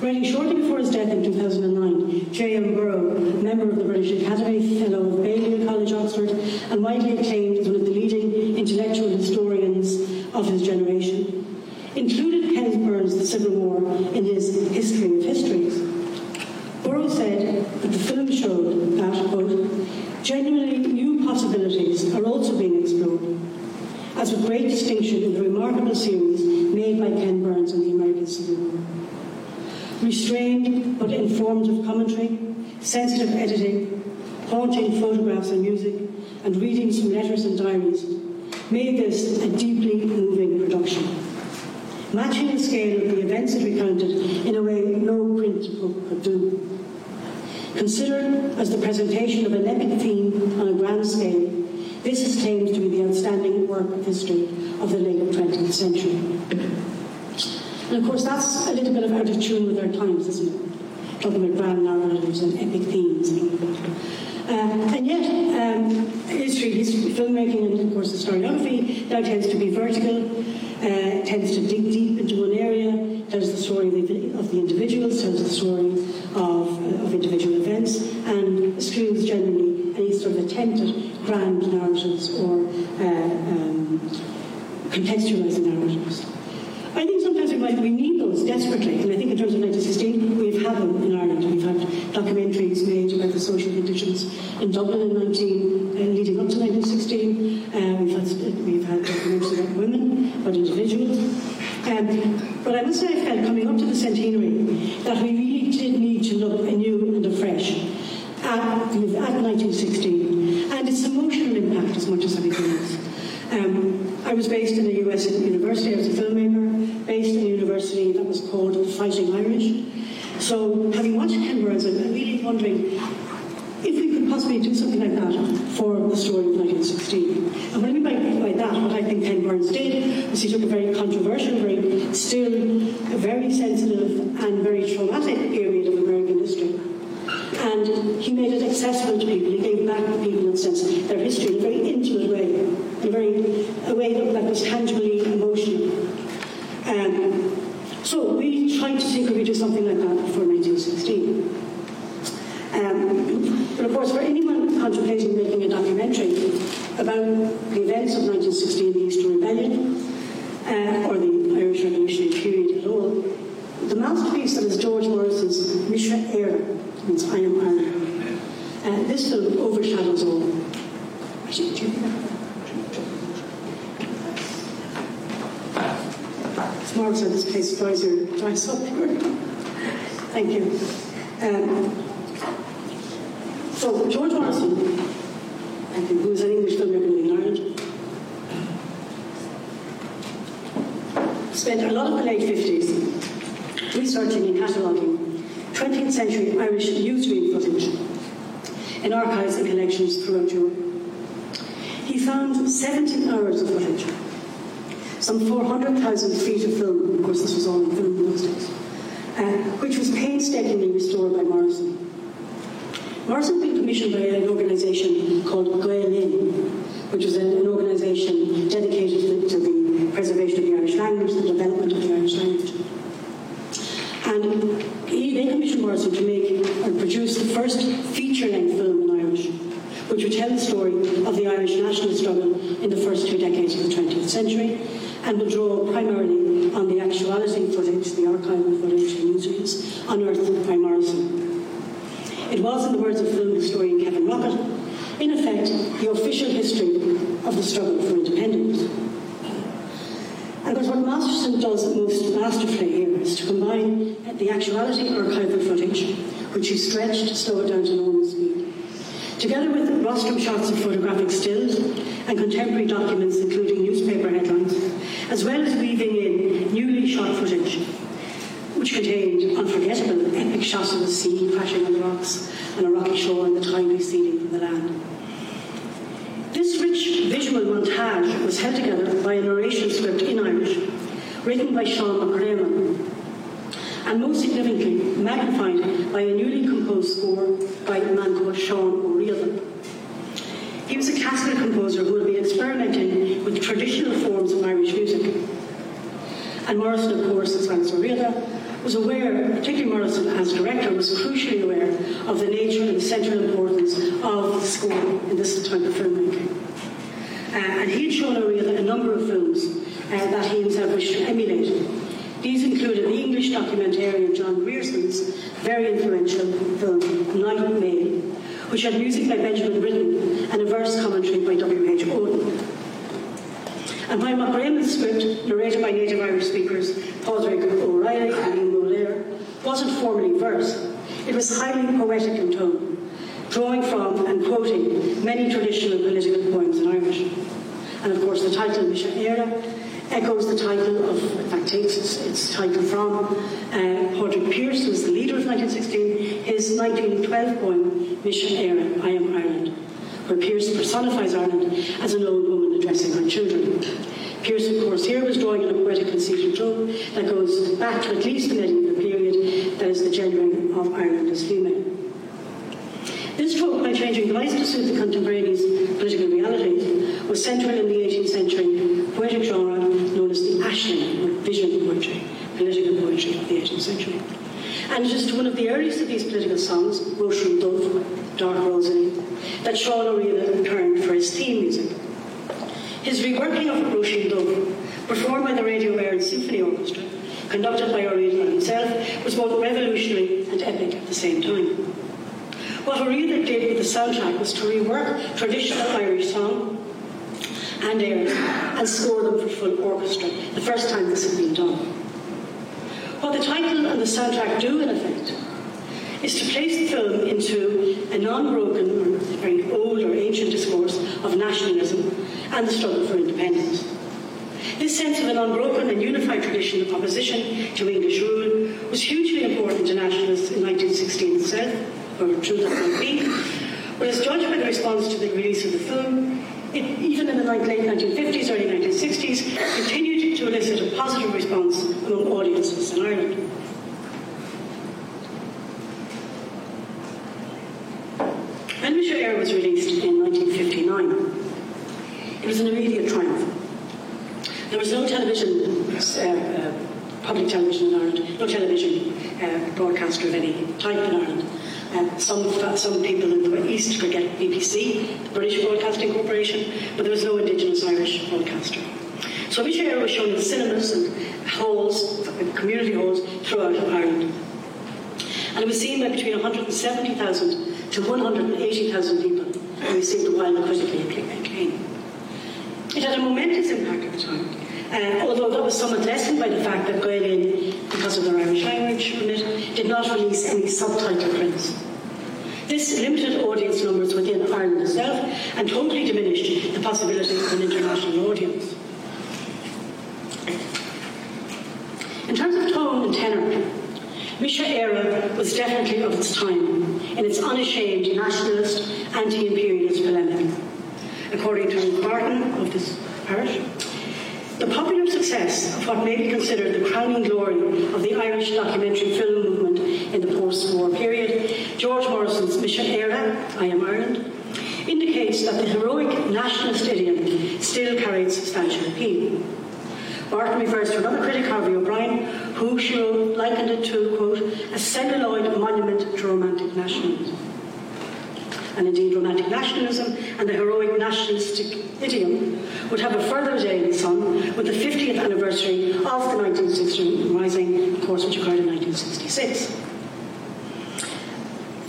Writing shortly before his death in 2009, J.M. Burrow, member of the British Academy, Fellow of Balliol College, Oxford, and widely acclaimed as one of the leading intellectual historians of his generation, included Ken Burns' The Civil War in his History of Histories. Burrow said that the film showed that, quote, genuinely new possibilities are also being explored, as with great distinction in the remarkable series made by Ken Burns on the American Civil War restrained but informative commentary, sensitive editing, haunting photographs and music, and readings from letters and diaries made this a deeply moving production. Matching the scale of the events it recounted in a way no print book could do. Considered as the presentation of an epic theme on a grand scale, this is claimed to be the outstanding work of history of the late 20th century. And of course, that's a little bit of out of tune with our times, isn't it? Talking about grand narratives and epic themes and. Uh, and yet, um, history, history, filmmaking, and of course historiography now tends to be vertical, uh, tends to dig deep into one area, tells the story of the, of the individuals, tells the story of, of individual events, and schools generally any sort of attempt at grand narratives or uh, um, contextualizing narratives. I think sometimes we might we need those desperately, and I think in terms of 1916, we've had them in Ireland. We've had documentaries made about the social conditions in Dublin in 19, uh, leading up to 1916. Uh, we've had we've had documentaries about women, about individuals. Um, but I must say, I felt coming up to the centenary that we really did need to look anew and afresh at, at 1916 and its emotional impact as much as anything else. Um, I was based in a US university. I was a filmmaker based in a university that was called Fighting Irish. So, having watched Burns, I'm really wondering if we could possibly do something like that for the story of 1916. And what I mean by, by that, what I think Ken Burns did was he took a very controversial, very still a very sensitive and very traumatic period of American history. And he made it accessible to people. He gave back to people, in a sense, their history in a very intimate way, in a very a way that, that was tangibly emotional. Um, so we tried to see could we do something like that for 1916. Um, but of course, for anyone contemplating making a documentary about the events of 1916, the Easter Rebellion, uh, or the Irish Revolutionary period at all, the masterpiece that is George Morrison's Mise Éire, means I am Ireland. Uh, this film overshadows all. Actually, do you this place dries, your, up. Thank you. Um, so, George Morrison, who was an English filmmaker in Ireland, spent a lot of the late 50s researching and cataloguing 20th century Irish newsreel footage in archives and collections throughout Europe. He found 17 hours of footage, some 400,000 feet of film, of course this was all in film in those days, uh, which was painstakingly restored by Morrison. Morrison had been commissioned by an organisation called Gael which is an, an organisation dedicated to the preservation of the Irish language, and the development of the Irish language. And he, they commissioned Morrison to make and produce the first feature-length film in Irish, which would tell the story of the Irish national struggle in the first two decades of the 20th century, and would draw primarily on the actuality footage, the archival footage and newsreels unearthed by Morrison. Was, in the words of film historian Kevin Rockett, in effect, the official history of the struggle for independence. And what Masterson does most masterfully here is to combine the actuality archival footage, which he stretched to slow it down to normal speed, together with rostrum shots of photographic stills and contemporary documents, including newspaper headlines, as well as weaving in newly shot footage which contained unforgettable epic shots of the sea crashing on the rocks and a rocky shore and the tide receding from the land. This rich visual montage was held together by a narration script in Irish, written by Sean Mac Réamoinn, and most significantly, magnified by a newly composed score by a man called Sean Ó Riada. He was a classical composer who had been experimenting with traditional forms of Irish music. And Morrison, of course, as well Ó Riada, was aware, particularly Morrison as director, was crucially aware of the nature and the central importance of the score in this type of filmmaking. Uh, and he had shown Ó Riada a number of films uh, that he himself wished to emulate. These included the English documentarian John Grierson's very influential film Night Mail, which had music by Benjamin Britten and a verse commentary by W.H. Auden. And while Mac Réamoinn's script, narrated by native Irish speakers Padraig O'Reilly and Ian O'Lear, wasn't formally verse, it was highly poetic in tone, drawing from and quoting many traditional political poems in Irish. And of course, the title Mise Éire echoes the title of, in fact, takes its, its title from uh, Padraig Pearse, who was the leader of 1916, his 1912 poem, Mise Éire, I Am Ireland, where Pearse personifies Ireland as an old woman addressing her children. Pearse, of course, here was drawing on a poetic conceit trope that goes back to at least the medieval period, that is the gendering of Ireland as female. This trope, by changing the lights to suit the contemporaneous political realities, was central in the 18th century poetic genre known as the aisling, or vision poetry, political poetry of the 18th century. And it is to one of the earliest of these political songs, Róisín Dubh, Dark Rosaleen, that Sean Ó Riada turned for his theme music. His reworking of Róisín Dubh, performed by the Radio Éireann Symphony Orchestra, conducted by Ó Riada himself, was both revolutionary and epic at the same time. What Ó Riada did with the soundtrack was to rework traditional Irish song and airs and score them for full orchestra, the first time this had been done. What the title and the soundtrack do, in effect, is to place the film into a non-broken or very old or ancient discourse of nationalism and the struggle for independence. This sense of an unbroken and unified tradition of opposition to English rule was hugely important to nationalists in 1916 itself, or true that might be, But as judged by the response to the release of the film, it, even in the late 1950s, early 1960s, continued to elicit a positive response among audiences in Ireland. When Mise Éire was released in 1959, it was an immediate triumph. There was no television, uh, uh, public television in Ireland, no television uh, broadcaster of any type in Ireland. Uh, some, some people in the East forget BBC, the British Broadcasting Corporation, but there was no Indigenous Irish broadcaster. So Air was shown in cinemas and halls, community halls throughout Ireland. And it was seen by between 170,000 to 180,000 people who received the wild critically acclaim. It had a momentous impact at the time, uh, although that was somewhat lessened by the fact that Gael Linn, because of their Irish language did not release any subtitle prints. This limited audience numbers within Ireland itself and totally diminished the possibility of an international audience. In terms of tone and tenor, Mise Éire was definitely of its time in its unashamed nationalist, anti-imperialist polemic. According to Barton of this parish, the popular success of what may be considered the crowning glory of the Irish documentary film movement in the post-war period, George Morrison's Mise Éire, I Am Ireland, indicates that the heroic nationalist idiom still carried substantial appeal. Barton refers to another critic, Harvey O'Brien, who she likened it to, quote, a celluloid monument to romantic nationalism. And indeed, romantic nationalism and the heroic nationalistic idiom would have a further day in the sun with the 50th anniversary of the 1960 Rising, of course, which occurred in 1966.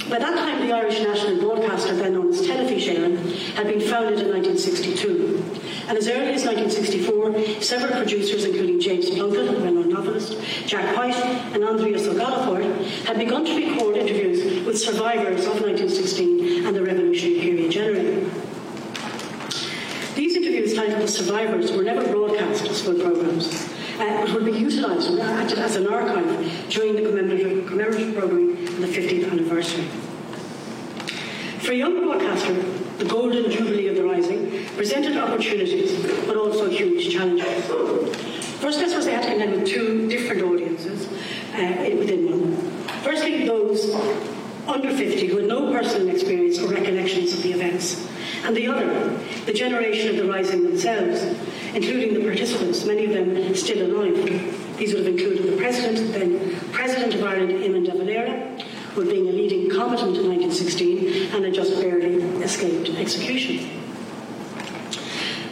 By that time, the Irish national broadcaster, then known as Telefís Éireann, had been founded in 1962. And as early as 1964, several producers, including James Plunkett, a well-known novelist, Jack White, and Andreas O'Gallagher, had begun to record interviews with survivors of 1916 and the revolutionary period generally. These interviews, titled The Survivors, were never broadcast as full programmes, uh, but would be utilised as an archive during the commemorative, commemorative of the 50th anniversary. For a young broadcaster, the golden jubilee of the rising presented opportunities, but also huge challenges. First, I suppose they had to with two different audiences uh, within one. Firstly, those under 50 who had no personal experience or recollections of the events, and the other, the generation of the rising themselves, including the participants, many of them still alive. These would have included the President, then President of Ireland, Eamon de Valera, who being a leading combatant in 1916 and had just barely escaped execution.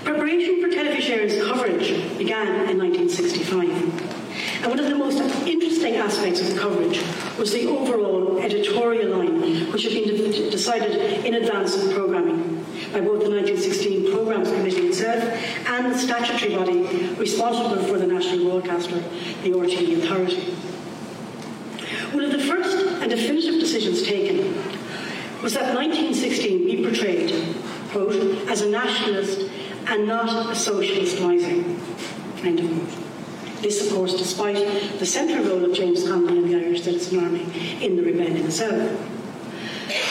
Preparation for Television's coverage began in 1965. And one of the most interesting aspects of the coverage was the overall editorial line, which had been decided in advance of programming by both the 1916 Programmes Committee itself and the statutory body responsible for the national broadcaster, the RTE Authority. One of the first and definitive decisions taken was that 1916 be portrayed, quote, as a nationalist and not a socialist rising, end of quote. This, of course, despite the central role of James Connolly and the Irish Citizen Army in the rebellion itself.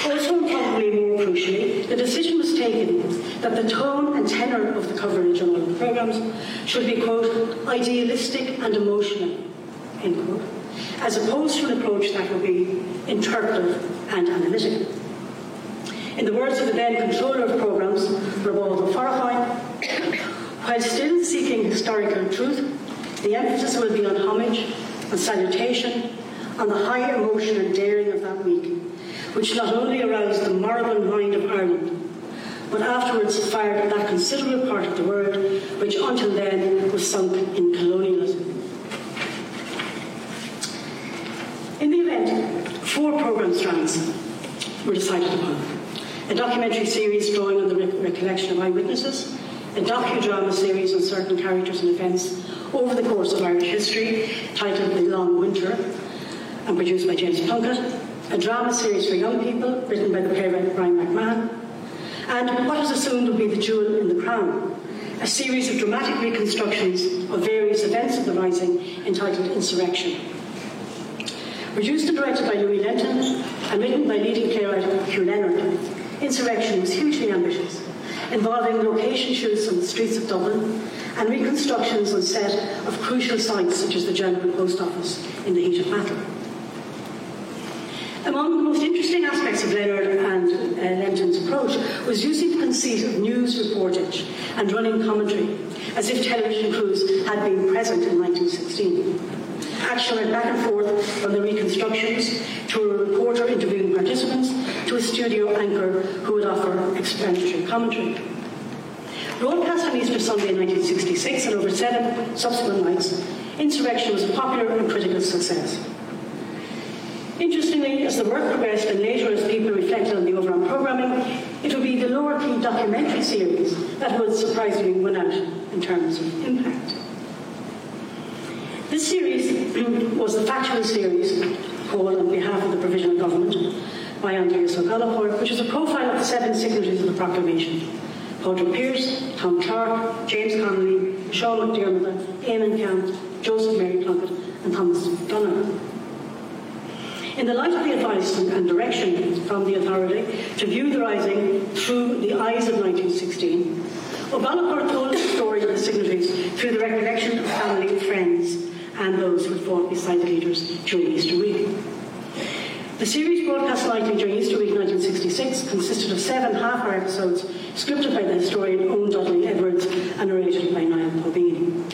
Also, and probably more crucially, the decision was taken that the tone and tenor of the coverage on all the programmes should be, quote, idealistic and emotional, end quote, as opposed to an approach that would be interpretive and analytical. In the words of the then controller of programmes, Robaldo Farahine, while still seeking historical truth, the emphasis will be on homage, on salutation, on the high emotion and daring of that week, which not only aroused the moribund mind of Ireland, but afterwards fired that considerable part of the world which until then was sunk in colonialism. In the four programme strands were decided upon. A documentary series drawing on the recollection of eyewitnesses, a docudrama series on certain characters and events over the course of Irish history, titled The Long Winter, and produced by James Plunkett, a drama series for young people, written by the playwright Bryan MacMahon, and what is assumed will be the jewel in the crown, a series of dramatic reconstructions of various events of the Rising entitled Insurrection. Produced and directed by Louis Lentin and written by leading playwright Hugh Leonard, Insurrection was hugely ambitious, involving location shoots on the streets of Dublin and reconstructions on set of crucial sites such as the General Post Office in the heat of battle. Among the most interesting aspects of Leonard and uh, Lentin's approach was using the conceit of news reportage and running commentary as if television crews had been present in 1916. Action went back and forth from the reconstructions to a reporter interviewing participants to a studio anchor who would offer explanatory commentary. Broadcast on Easter Sunday in 1966 and over seven subsequent nights, Insurrection was a popular and critical success. Interestingly, as the work progressed and later as people reflected on the overall programming, it would be the lower key documentary series that would surprisingly win out in terms of impact. This series was the factual series called On Behalf of the Provisional Government by Andreas O'Gallagher, which is a profile of the seven signatories of the proclamation. Padraig Pearse, Tom Clarke, James Connolly, Sean McDermott, Eamon Ceannt, Joseph Mary Plunkett and Thomas Donagh. In the light of the advice and direction from the authority to view the rising through the eyes of 1916, O'Gallagher told the story of the signatories through the recollection of family, and friends, and those who fought beside the leaders during Easter week. The series broadcast nightly during Easter week 1966 consisted of seven half-hour episodes scripted by the historian Owen Dudley Edwards and narrated by Niall Tóibín.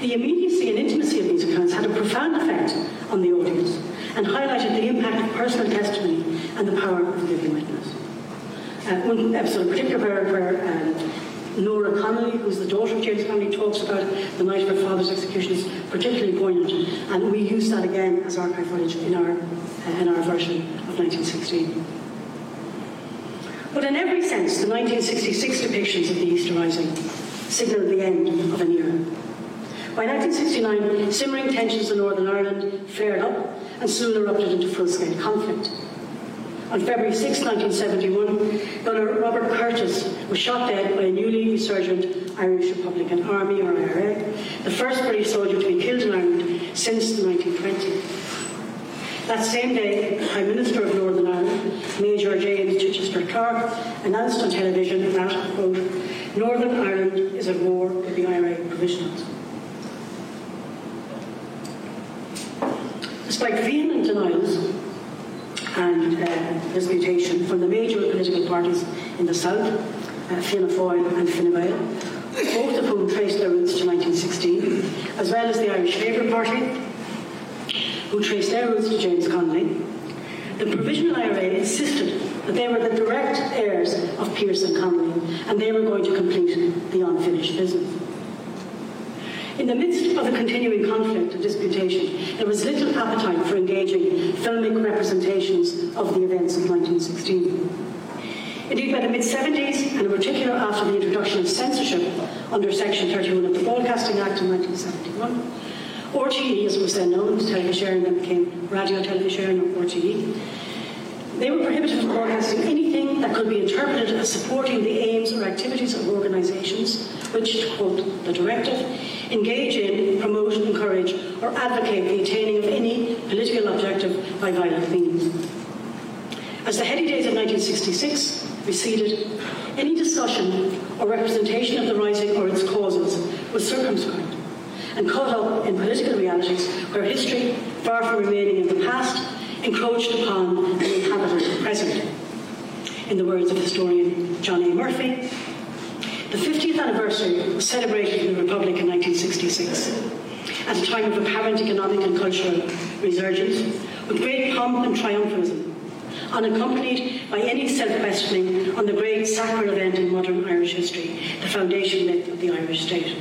The immediacy and intimacy of these accounts had a profound effect on the audience and highlighted the impact of personal testimony and the power of the living witness. Uh, one episode in particular where, where um, Nora Connolly, who's the daughter of James Connolly, talks about the night of her father's execution is particularly poignant, and we use that again as archive footage in our, uh, in our version of 1916. But in every sense, the 1966 depictions of the Easter Rising signalled the end of an era. By 1969, simmering tensions in Northern Ireland flared up and soon erupted into full-scale conflict. On February 6, 1971, Gunner Robert Curtis was shot dead by a newly resurgent Irish Republican Army, or IRA, the first British soldier to be killed in Ireland since the 1920s. That same day, the Prime Minister of Northern Ireland, Major James Chichester Clark, announced on television that, quote, Northern Ireland is at war with the IRA provisionals. Despite vehement denials and uh, disputation from the major political parties in the South, uh, Fianna Fáil and Fine Gael, both of whom traced their roots to 1916, as well as the Irish Labour Party, who traced their roots to James Connolly, the Provisional IRA insisted that they were the direct heirs of Pearse and Connolly, and they were going to complete the unfinished business. In the midst of the continuing conflict and disputation, there was little appetite for engaging filmic representations of the events of 1916. Indeed, by the mid-70s, and in particular after the introduction of censorship under Section 31 of the Broadcasting Act in 1971, RTE, as it was then known, television then became radio television or RTE, they were prohibited from broadcasting anything that could be interpreted as supporting the aims or activities of organisations which, to quote the directive, engage in, promote, encourage, or advocate the attaining of any political objective by violent means. As the heady days of 1966 receded, any discussion or representation of the rising or its causes was circumscribed and caught up in political realities where history, far from remaining in the past, encroached upon and inhabited the present. In the words of historian John A. Murphy, the 50th anniversary was celebrated in the Republic in 1966 at a time of apparent economic and cultural resurgence with great pomp and triumphalism, unaccompanied by any self-questioning on the great sacred event in modern Irish history, the foundation myth of the Irish state.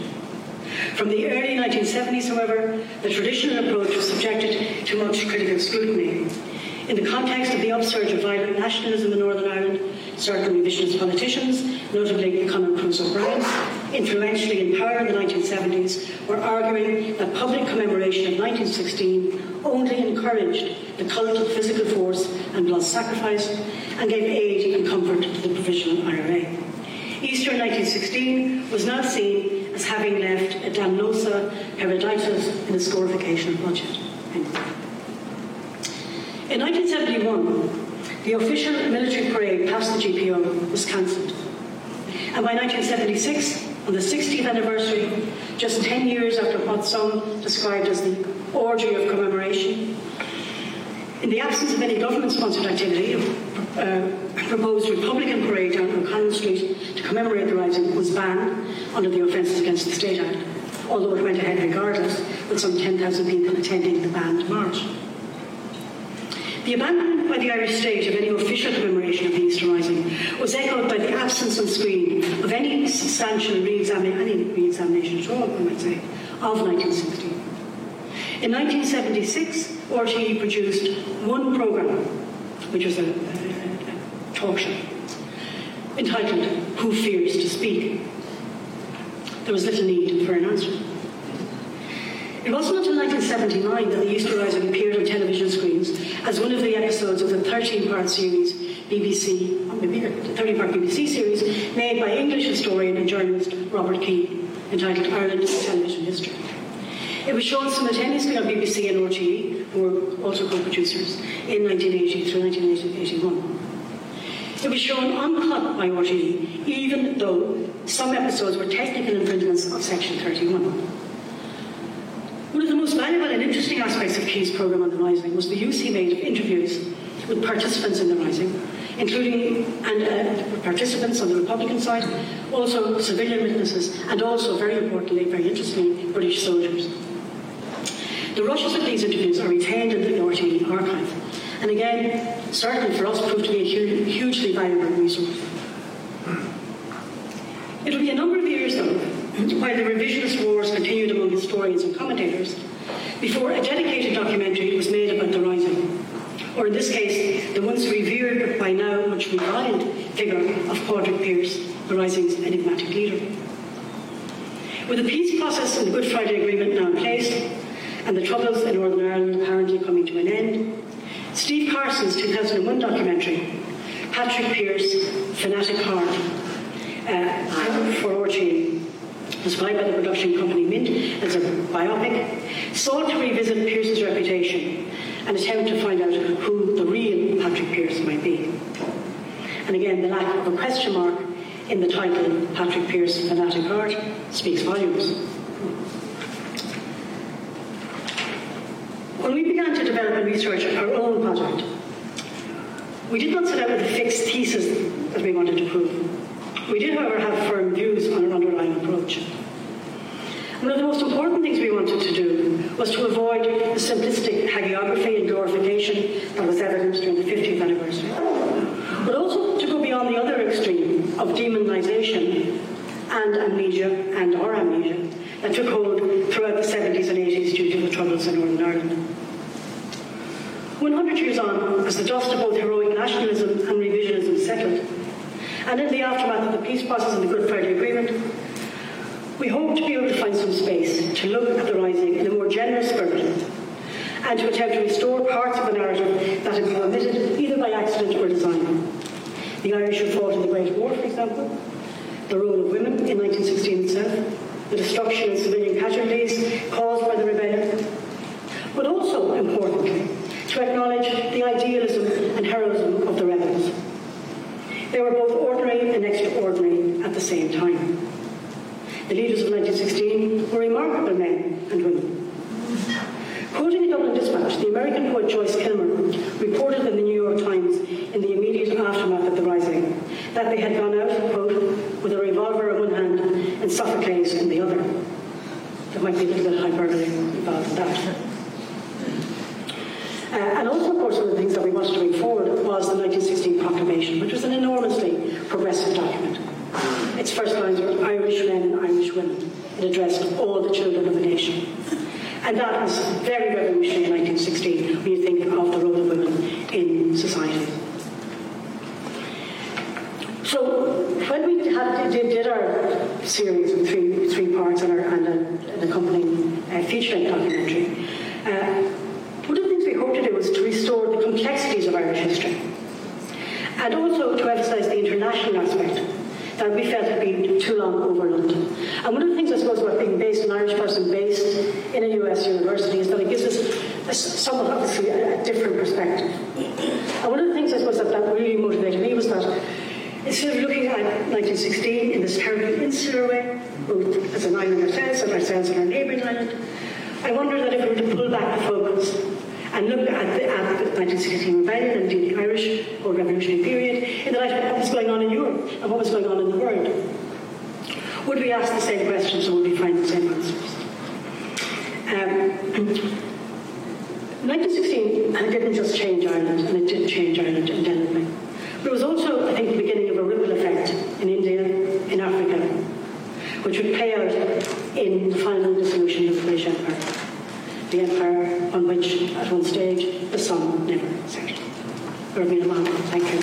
From the early 1970s, however, the traditional approach was subjected to much critical scrutiny. In the context of the upsurge of violent nationalism in Northern Ireland, certain revisionist politicians, notably Conor Cruise O'Brien, influentially in power in the 1970s, were arguing that public commemoration of 1916 only encouraged the cult of physical force and blood sacrifice and gave aid and comfort to the provisional IRA. Easter 1916 was now seen as having left a damnosa hereditas in the scorification budget. In 1971, The official military parade past the GPO was cancelled. And by 1976, on the 60th anniversary, just 10 years after what some described as the orgy of commemoration, in the absence of any government-sponsored activity, a uh, proposed Republican parade down O'Connell Street to commemorate the rising was banned under the Offences Against the State Act, although it went ahead regardless, with some 10,000 people attending the banned march. The abandonment by the Irish state of any official commemoration of the Easter Rising was echoed by the absence on screen of any substantial re-examination, any re-examination at all, I might say, of 1960. In 1976, RTE produced one programme, which was a, a, a talk show, entitled Who Fears to Speak? There was little need for an answer. It wasn't until 1979 that the Easter Rising appeared on television screens as one of the episodes of the 13-part series BBC, maybe 30-part BBC series made by English historian and journalist Robert Kee, entitled Ireland Television History. It was shown simultaneously on BBC and RTE, who were also co-producers, in 1980 through 1981. It was shown uncut by RTE, even though some episodes were technical infringements of Section 31. Most valuable and interesting aspects of Kee's programme on the Rising was the use he made of interviews with participants in the Rising, including and uh, participants on the Republican side, also civilian witnesses, and also, very importantly, very interestingly, British soldiers. The rushes of these interviews are retained in the RTE archive, and again, certainly for us, proved to be a hugely valuable resource. It will be a number of years, though, while the revisionist wars continued among historians and commentators, before a dedicated documentary was made about the Rising, or in this case, the once revered but by now much reviled figure of Padraig Pearse, the Rising's enigmatic leader. With the peace process and the Good Friday Agreement now in place, and the troubles in Northern Ireland apparently coming to an end, Steve Carson's 2001 documentary, Patrick Pearse, Fanatic Heart, uh, for RTE, described by the production company Mint as a biopic, sought to revisit Pearse's reputation and attempt to find out who the real Patrick Pearse might be. And again, the lack of a question mark in the title Patrick Pearse Fanatic Heart speaks volumes. When we began to develop and research our own project, we did not set out with a fixed thesis that we wanted to prove. We did, however, have firm views on an underlying approach. One of the most important things we wanted to do was to avoid the simplistic hagiography and glorification that was evident during the 50th anniversary, but also to go beyond the other extreme of demonisation and amnesia and or amnesia that took hold throughout the 70s and 80s due to the troubles in Northern Ireland. 100 years on, as the dust of both heroic nationalism and revisionism settled, and in the aftermath of the peace process and the Good Friday Agreement, we hope to be able to find some space to look at the rising in a more generous spirit and to attempt to restore parts of the narrative that have been omitted either by accident or design. The Irish who fought in the Great War, for example, the role of women in 1916 itself, the destruction of civilian casualties caused by the rebellion, but also, importantly, to acknowledge the idealism and heroism of the rebels. They were both ordinary and extraordinary at the same time. The leaders of 1916 were remarkable men and women. Quoting a Dublin Dispatch, the American poet Joyce Kilmer reported in the New York Times in the immediate aftermath of the rising that they had gone out, quote, with a revolver in one hand and Sophocles in the other. There might be a little bit of hyperbole in that. Uh, and also, of course, one of the things that we wanted to bring forward was the 1916 Proclamation, which was an document. Its first lines were Irish men and Irish women. It addressed all the children of the nation. And that was very revolutionary in 1916 when you think of the role of women in society. So when we had, did, did our series of three, three parts and, our, and a, an accompanying uh, feature-length documentary, uh, one of the things we hoped to do was to restore the complexities of Irish history and also to emphasise the international aspect that we felt had been too long overlooked. And one of the things I suppose about being based, an Irish person based in a US university, is that it gives us a, somewhat obviously a, a different perspective. And one of the things I suppose that that really motivated me was that instead of looking at 1916 in this terribly insular way, both as an island ourselves and ourselves and our neighbouring island, I wonder that if we were to pull back the focus and look at the, at the 1916 rebellion and the Irish or revolutionary period in the light of what was going on in Europe and what was going on in the world, would we ask the same questions or would we find the same answers? Um, 1916 didn't just change Ireland, and it didn't change Ireland indelibly. But it was also, I think, the beginning of a ripple effect in India, in Africa, which would play out in the final dissolution of the British Empire. The empire on which, at one stage, the sun never set. Thank you.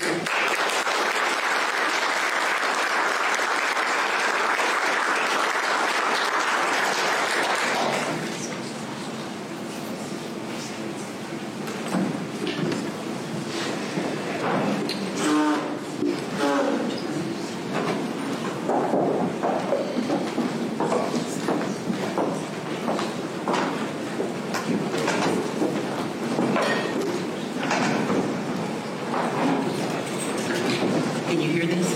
Can you hear this?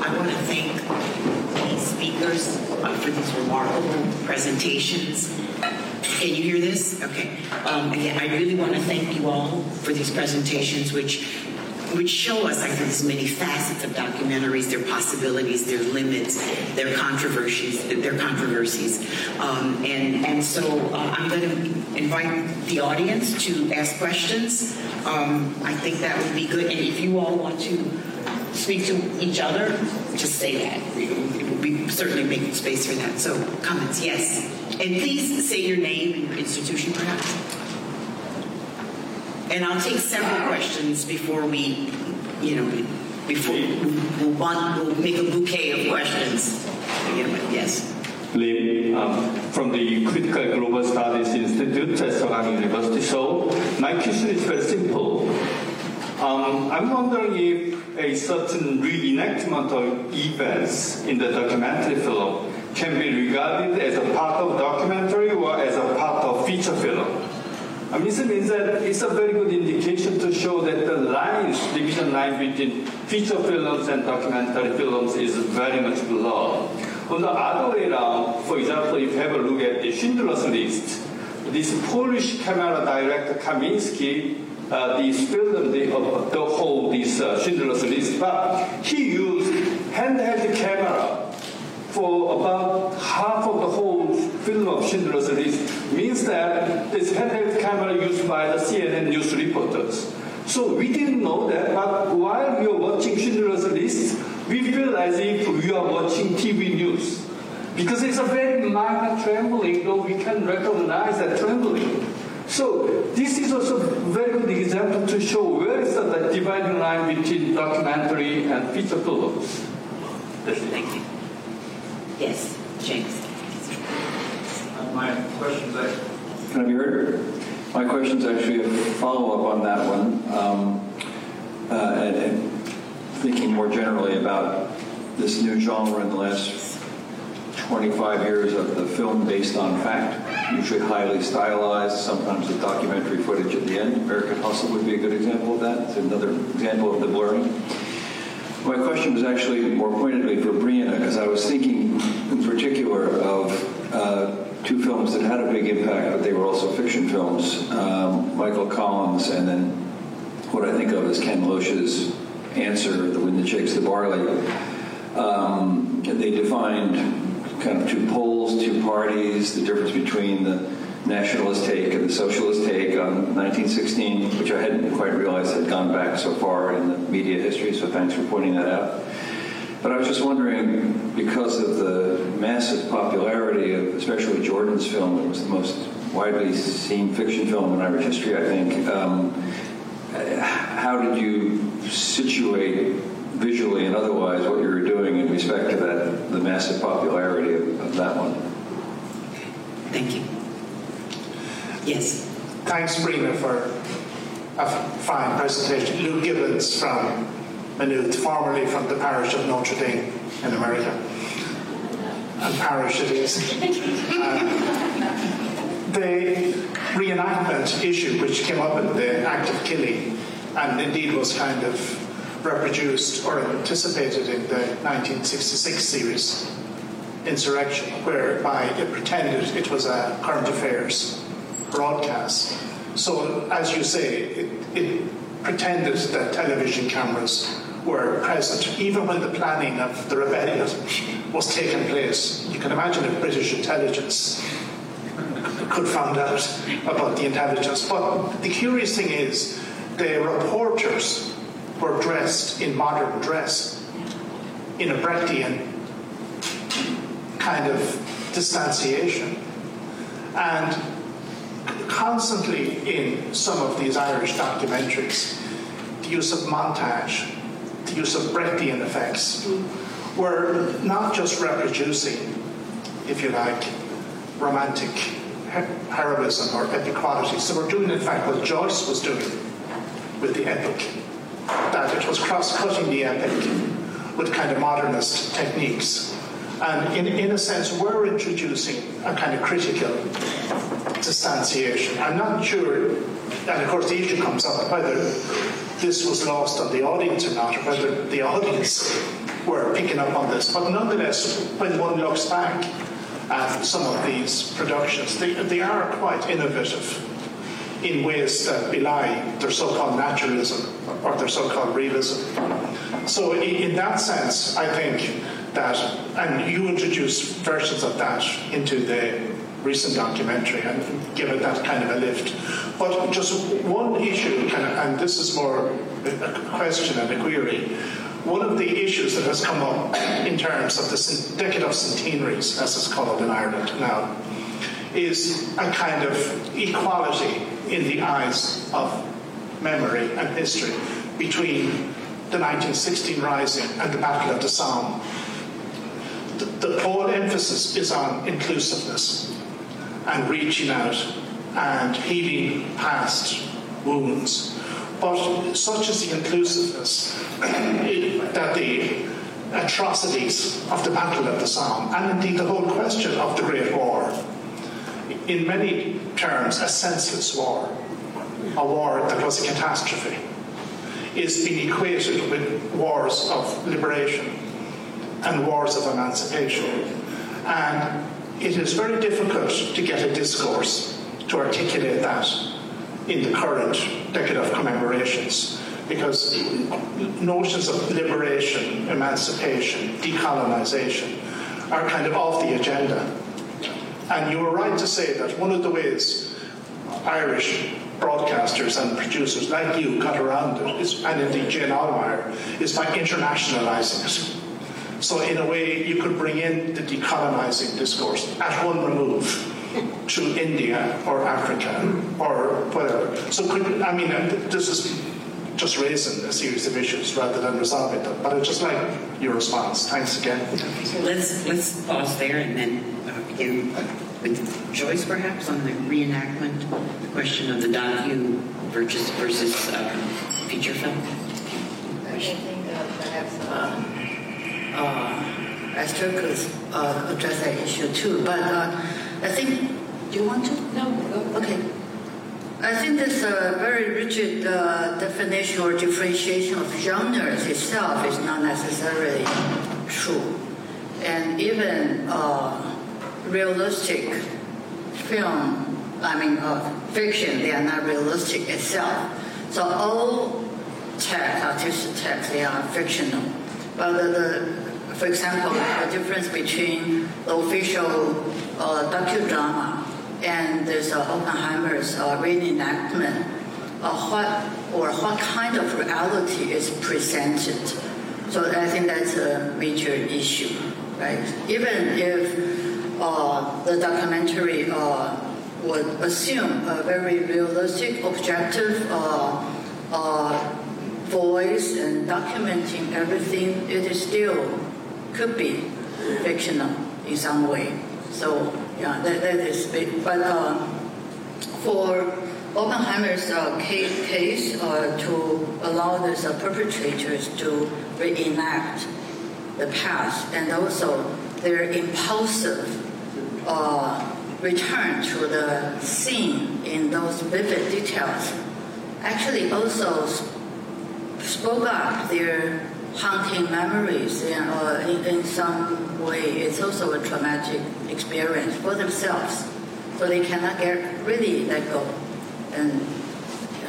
I want to thank these speakers uh, for these remarkable presentations. Can you hear this? Okay. Um, again, I really want to thank you all for these presentations, which which show us, I think, these many facets of documentaries, their their limits, their controversies, their controversies. Um, and, and so uh, I'm going to invite the audience to ask questions. Um, I think that would be good. And if you all want to speak to each other, just say that. We, we certainly make space for that. So, comments, yes. And please say your name and your institution, perhaps. And I'll take several questions before we, you know, before we'll, want, we'll make a bouquet of questions. Yes. Lim um, from the Critical Global Studies Institute at Sogang University. So my question is very simple. Um, I'm wondering if a certain reenactment of events in the documentary film can be regarded as a part of documentary or as a part of feature film. I mean, it means that it's a very good indication to show that the lines, division line between feature films and documentary films is very much blurred. On the other way around, for example, if you have a look at the Schindler's List, this Polish camera director Kaminski, uh, this filmed the, uh, the whole this uh, Schindler's List, but he used handheld camera for about half of the whole film of Schindler's List means that this handheld camera used by the CNN news reporters. So we didn't know that, but while we were watching Schindler's List, we feel as if we are watching TV news. Because it's a very minor trembling, though we can recognize that trembling. So this is also a very good example to show where is the dividing line between documentary and feature films. Thank you. Yes, James. Uh, my question's actually, can I be heard? My question is actually a follow-up on that one, um, uh, and, and, thinking more generally about this new genre in the last 25 years of the film based on fact, usually highly stylized, sometimes with documentary footage at the end. American Hustle would be a good example of that. It's another example of the blurring. My question was actually more pointedly for Briona, because I was thinking in particular of uh, two films that had a big impact, but they were also fiction films um, Michael Collins, and then what I think of as Ken Loach's answer, The Wind That Shakes the Barley. Um, they defined kind of two poles, two parties, the difference between the nationalist take and the socialist take on 1916, which I hadn't quite realized had gone back so far in the media history, so thanks for pointing that out. But I was just wondering, because of the massive popularity of especially Jordan's film, it was the most widely seen fiction film in Irish history, I think, um, how did you situate visually and otherwise what you were doing in respect to that, the massive popularity of, of that one? Thank you. Yes. Thanks, Briona, for a fine presentation. Luke Gibbons from Maynooth, formerly from the parish of Notre Dame in America. And parish it is. Uh, they, reenactment issue which came up in the act of killing and indeed was kind of reproduced or anticipated in the 1966 series Insurrection, whereby it pretended it was a current affairs broadcast. So, as you say, it, it pretended that television cameras were present, even when the planning of the rebellion was taking place. You can imagine if British intelligence could find out about the intelligence. But the curious thing is, the reporters were dressed in modern dress, in a Brechtian kind of distanciation. And constantly in some of these Irish documentaries, the use of montage, the use of Brechtian effects, were not just reproducing, if you like, romantic heroism or epic qualities. They were doing, in fact, what Joyce was doing with the epic, that it was cross-cutting the epic with kind of modernist techniques. And in, in a sense, we're introducing a kind of critical distanciation. I'm not sure, and of course the issue comes up whether this was lost on the audience or not, or whether the audience were picking up on this. But nonetheless, when one looks back at some of these productions, they, they are quite innovative in ways that belie their so-called naturalism or their so-called realism. So in that sense, I think that, and you introduced versions of that into the recent documentary and give it that kind of a lift. But just one issue, and this is more a question and a query. One of the issues that has come up in terms of the decade of centenaries, as it's called in Ireland now, is a kind of equality in the eyes of memory and history between the 1916 Rising and the Battle of the Somme. The, the whole emphasis is on inclusiveness and reaching out and healing past wounds. But such is the inclusiveness that the atrocities of the Battle of the Somme, and indeed the whole question of the Great War, in many terms, a senseless war, a war that was a catastrophe, is being equated with wars of liberation and wars of emancipation. And it is very difficult to get a discourse to articulate that in the current decade of commemorations because notions of liberation, emancipation, decolonization are kind of off the agenda. And you were right to say that one of the ways Irish broadcasters and producers like you got around it, is, and indeed Jane Ohlmeyer, is by internationalizing it. So in a way, you could bring in the decolonizing discourse at one remove to India or Africa or whatever. So could, I mean, this is just raising a series of issues rather than resolving them. But I'd just like your response. Thanks again. So let's let's pause there and then uh, begin with Joyce, perhaps, on the reenactment, the question of the docu versus versus uh, feature film. I think uh, perhaps uh, uh, Esther could uh, address that issue too. But uh, I think, do you want to? No. Okay. I think this uh, very rigid uh, definition or differentiation of genres itself is not necessarily true. And even uh, realistic film, I mean, uh, fiction, they are not realistic itself. So all text, artistic text, they are fictional. But the, the for example, the difference between the official uh, docudrama and there's uh, Oppenheimer's uh, reenactment, uh, what or what kind of reality is presented. So I think that's a major issue, right? Even if uh, the documentary uh, would assume a very realistic, objective uh, uh, voice and documenting everything, it is still could be fictional in some way. So yeah, that, that is big. But uh, for Oppenheimer's uh, case, uh, to allow these perpetrators to reenact the past and also their impulsive uh, return to the scene in those vivid details, actually also spoke up their haunting memories and in, some way it's also a traumatic experience for themselves. So they cannot get really let go. And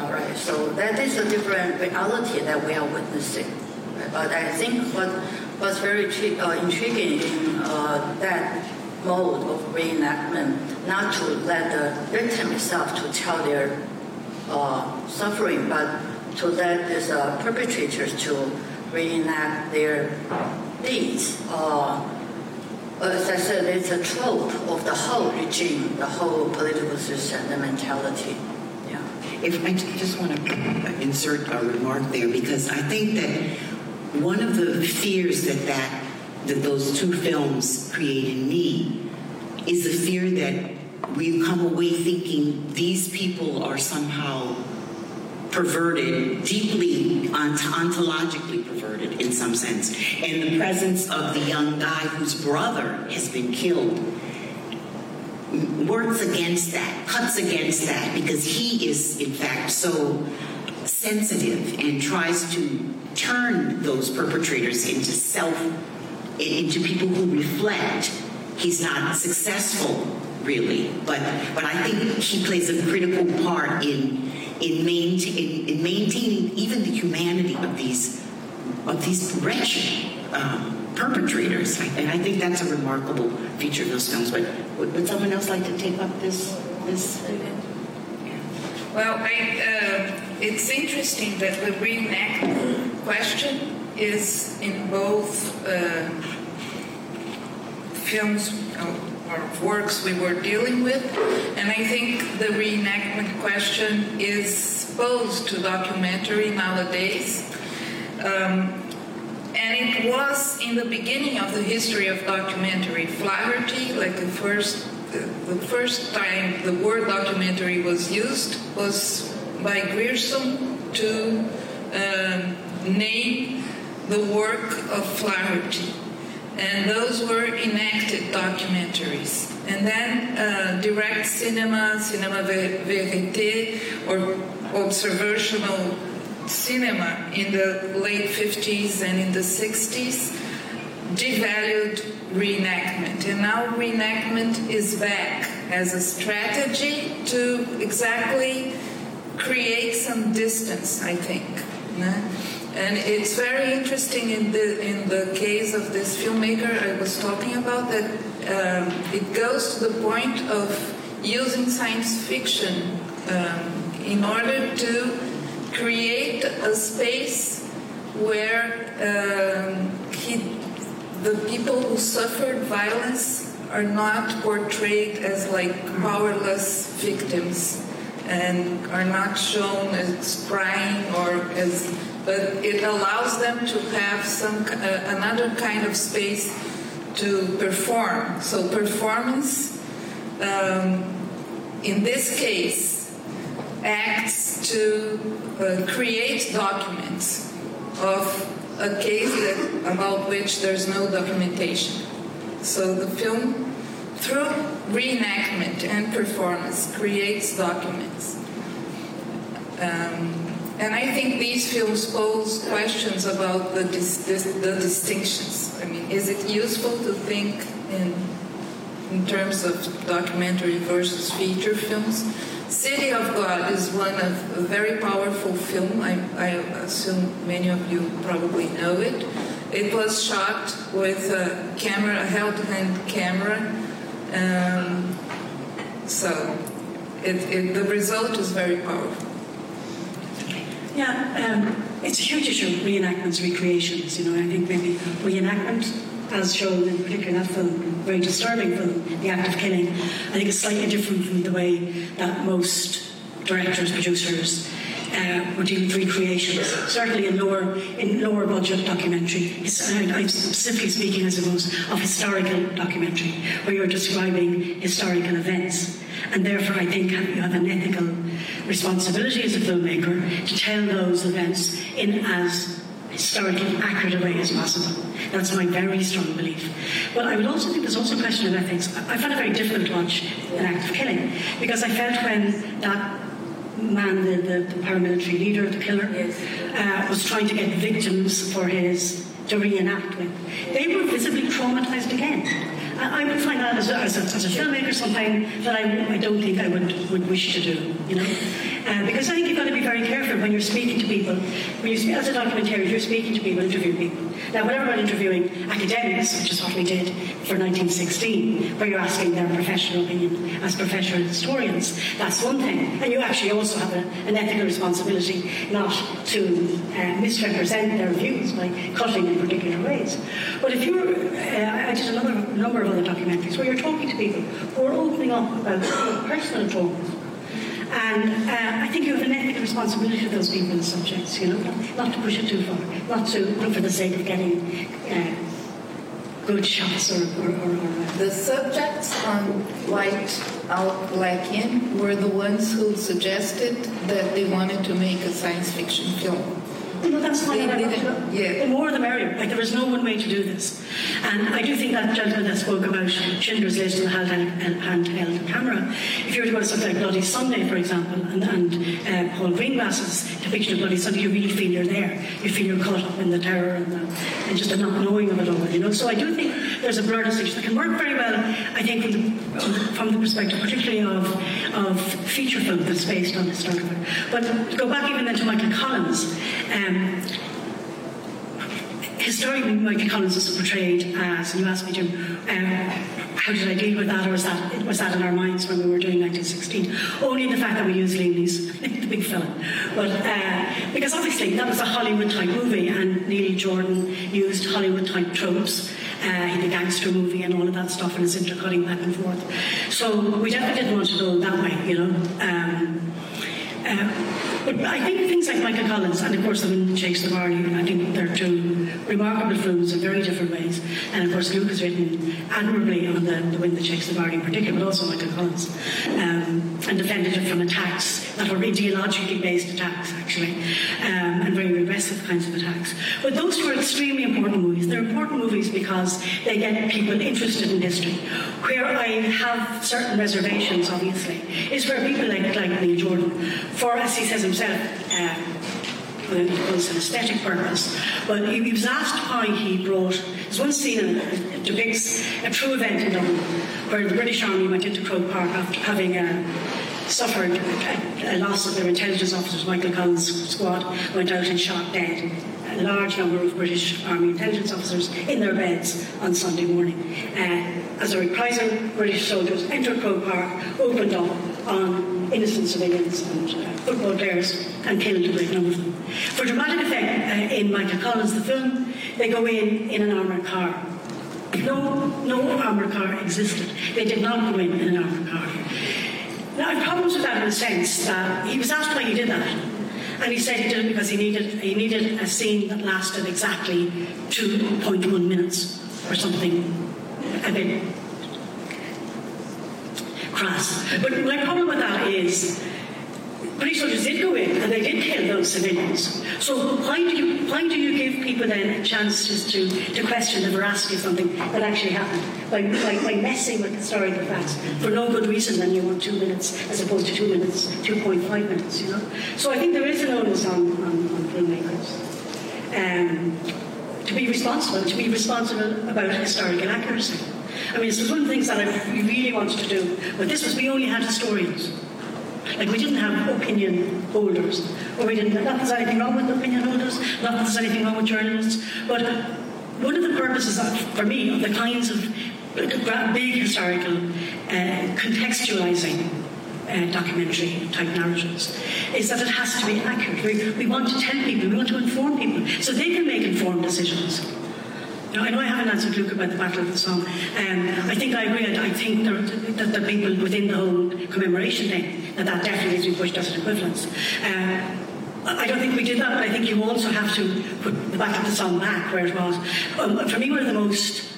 all right, so that is a different reality that we are witnessing. But I think what was very uh, intriguing in uh, that mode of reenactment, not to let the victim itself to tell their uh, suffering, but to let these uh, perpetrators to reenact their deeds. Uh, as I said, it's a trope of the whole regime, the whole political system, the mentality. Yeah. If I just want to insert a remark there, because I think that one of the fears that that that those two films create in me is the fear that we come away thinking these people are somehow perverted, deeply ont- ontologically perverted in some sense. And the presence of the young guy whose brother has been killed works against that, cuts against that, because he is, in fact, so sensitive and tries to turn those perpetrators into self, into people who reflect. He's not successful, really, but but I think he plays a critical part in in, maintain, in, in maintaining even the humanity of these of these wretched um, perpetrators. And I think that's a remarkable feature of those films. But would, would someone else like to take up this? this? Well, I, uh, it's interesting that the reenactment question is in both uh, films or works we were dealing with, and I think the reenactment question is posed to documentary nowadays. Um, and it was in the beginning of the history of documentary Flaherty, like the first the, the first time the word documentary was used was by Grierson to um, name the work of Flaherty. And those were enacted documentaries. And then uh, direct cinema, cinema verité, or observational cinema in the late 50s and in the 60s devalued reenactment. And now reenactment is back as a strategy to exactly create some distance, I think. And it's very interesting in the in the case of this filmmaker I was talking about that um, it goes to the point of using science fiction um, in order to create a space where um, he, the people who suffered violence are not portrayed as like powerless victims and are not shown as crying or as but it allows them to have some uh, another kind of space to perform so performance um, in this case acts to uh, create documents of a case that, about which there's no documentation so the film through reenactment and performance creates documents. Um, and I think these films pose questions about the, dis- the distinctions. I mean, is it useful to think in, in terms of documentary versus feature films? City of God is one of a very powerful film. I, I assume many of you probably know it. It was shot with a camera, a held-hand camera, um, so it, it, the result is very powerful. Yeah, um, it's a huge issue, reenactments, recreations. You know, I think maybe reenactment, as shown in particular in that film, very disturbing film, The Act of Killing, I think it's slightly different from the way that most directors, producers, uh, would deal with recreations. Certainly in lower in lower budget documentary. I'm specifically speaking, I suppose, of historical documentary, where you're describing historical events. And therefore, I think you have an ethical responsibility as a filmmaker to tell those events in as historically accurate a way as possible. That's my very strong belief. But I would also think there's also a question of ethics. I found it very difficult to watch an act of killing because I felt when that man, the, the, the paramilitary leader, the killer, uh, was trying to get victims for his to reenact with, they were visibly traumatized again. I, would find that as a, as a, as a filmmaker something that I, I don't think I would, would wish to do, you know. Uh, because I think you've got to be very careful when you're speaking to people. When you speak, as a documentarian, you're speaking to people, interviewing people. Now, whenever I'm interviewing academics, which is what we did for 1916, where you're asking their professional opinion as professional historians, that's one thing. And you actually also have a, an ethical responsibility not to uh, misrepresent their views by cutting in particular ways. But if you're, uh, I did another number of other documentaries where you're talking to people who are opening up about personal traumas and uh, I think you have an ethical responsibility to those people and subjects, you know, not, to push it too far, not to look for the sake of getting uh, good shots or, or, or, or uh, The subjects on White Out Black In were the ones who suggested that they wanted to make a science fiction film. No, that's fine. They it. Yeah. The more the merrier. Like there is no one way to do this. And I do think that gentleman that spoke about Schindler's List and the handheld, handheld camera, if you were to go to something like Bloody Sunday, for example, and, and uh, Paul Greengrass's depiction of Bloody Sunday, you really feel you're there. You feel you're caught up in the terror and, the, and just the not knowing of it all, you know. So I do think there's a blur distinction that can work very well, I think, from the, from the perspective particularly of, of feature film that's based on historical. But go back even then to Michael Collins, um, historically Michael Collins is portrayed as, and you asked me, Jim, uh, how did I deal with that, or was that was that in our minds when we were doing 1916? Only the fact that we used Liam Neeson, the big fella. But uh, because obviously that was a Hollywood type movie, and Neil Jordan used Hollywood type tropes. Uh, he did gangster movie and all of that stuff, and it's intercutting back and forth. So we definitely didn't want to go that way, you know. Um, uh, but I think things like Michael Collins and of course The Wind Shakes the Barley, I think they're two remarkable films in very different ways. And of course Luke has written admirably on the, the Wind That Shakes the Barley in particular, but also Michael Collins, um, and defended it from attacks that are ideologically based attacks actually, um, and very regressive kinds of attacks. But those two are extremely important movies. They're important movies because they get people interested in history. Where I have certain reservations, obviously, is where people like, like Neil Jordan, for as he says himself, uh, it was an aesthetic purpose. But he, was asked why he brought. There's one scene that depicts a true event in Dublin where the British Army went into Croke Park after having uh, suffered a, a loss of their intelligence officers. Michael Collins' squad went out and shot dead a large number of British Army intelligence officers in their beds on Sunday morning. Uh, as a reprisal, British soldiers entered Croke Park, opened up on innocent civilians and uh, football players and killed a great number of them. For dramatic effect, uh, in Michael Collins, the film, they go in in an armoured car. No, no armoured car existed. They did not go in in an armoured car. Now, I have problems with that in the sense that he was asked why he did that. And he said he did it because he needed, he needed a scene that lasted exactly 2.1 minutes or something a bit crass. But my problem with that is British soldiers did go in and they did kill those civilians. So why do you why do you give people then chances to, to question the veracity of something that actually happened by, by, by messing with historical facts for no good reason then you want two minutes as opposed to two minutes, two point five minutes, you know? So I think there is an onus on, on, on filmmakers. Um, to be responsible, to be responsible about historical accuracy. I mean, this was one of the things that I really wanted to do, but this was we only had historians. Like we didn't have opinion holders, or we didn't. Not that there's anything wrong with opinion holders, not that there's anything wrong with journalists, but one of the purposes of, for me of the kinds of big historical uh, contextualizing uh, documentary type narratives is that it has to be accurate. We, we want to tell people, we want to inform people so they can make informed decisions. Now, I know I haven't answered Luke about the Battle of the Somme. Um, I think I agree. I think there, that the people within the whole commemoration thing, that that definitely needs to be pushed as an equivalence. Uh, I don't think we did that, but I think you also have to put the Battle of the Somme back where it was. Um, for me, one of the most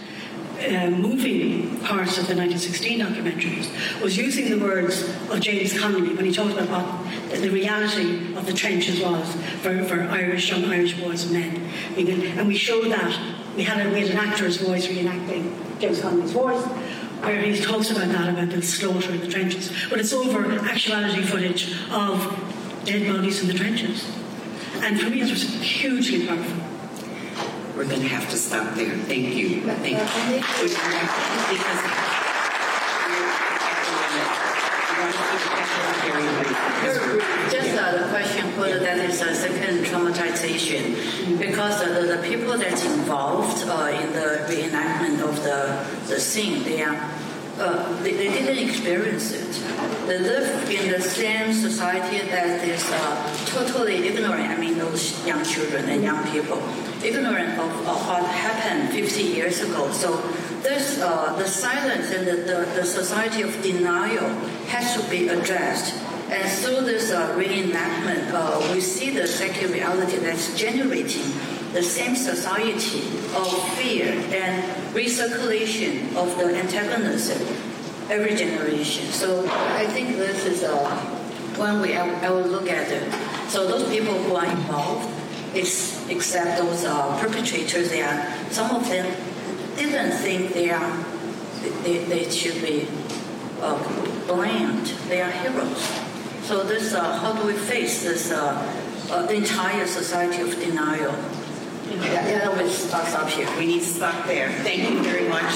uh, moving parts of the 1916 documentaries was using the words of James Connolly when he talked about what the reality of the trenches was for, for Irish young Irish boys and men. And we showed that. We had, a, we had an actor's voice reenacting James Connolly's voice where he talks about that, about the slaughter in the trenches. But it's over actuality footage of dead bodies in the trenches. And for me, it was hugely powerful. We're going to have to stop there. Thank you. Thank you. Because Just the question whether that is a second traumatization, because uh, the, the people that's involved uh, in the reenactment of the, the scene, they are uh, they, they, didn't experience it. They live in the same society that is uh, totally ignorant. I mean, those young children and young people, ignorant of, of what happened 50 years ago. So this, uh, the silence and the, the, the, society of denial has to be addressed. And through this uh, reenactment, uh, we see the second reality that's generating the same society of fear and recirculation of the antagonism every generation. So I think this is uh, one way I, I will look at it. So those people who are involved, except those uh, perpetrators, they are some of them didn't think they are they, they should be uh, blamed. They are heroes. So this, uh, how do we face this uh, uh entire society of denial? Yeah, yeah, we stop here. We need to stop there. Thank you very much.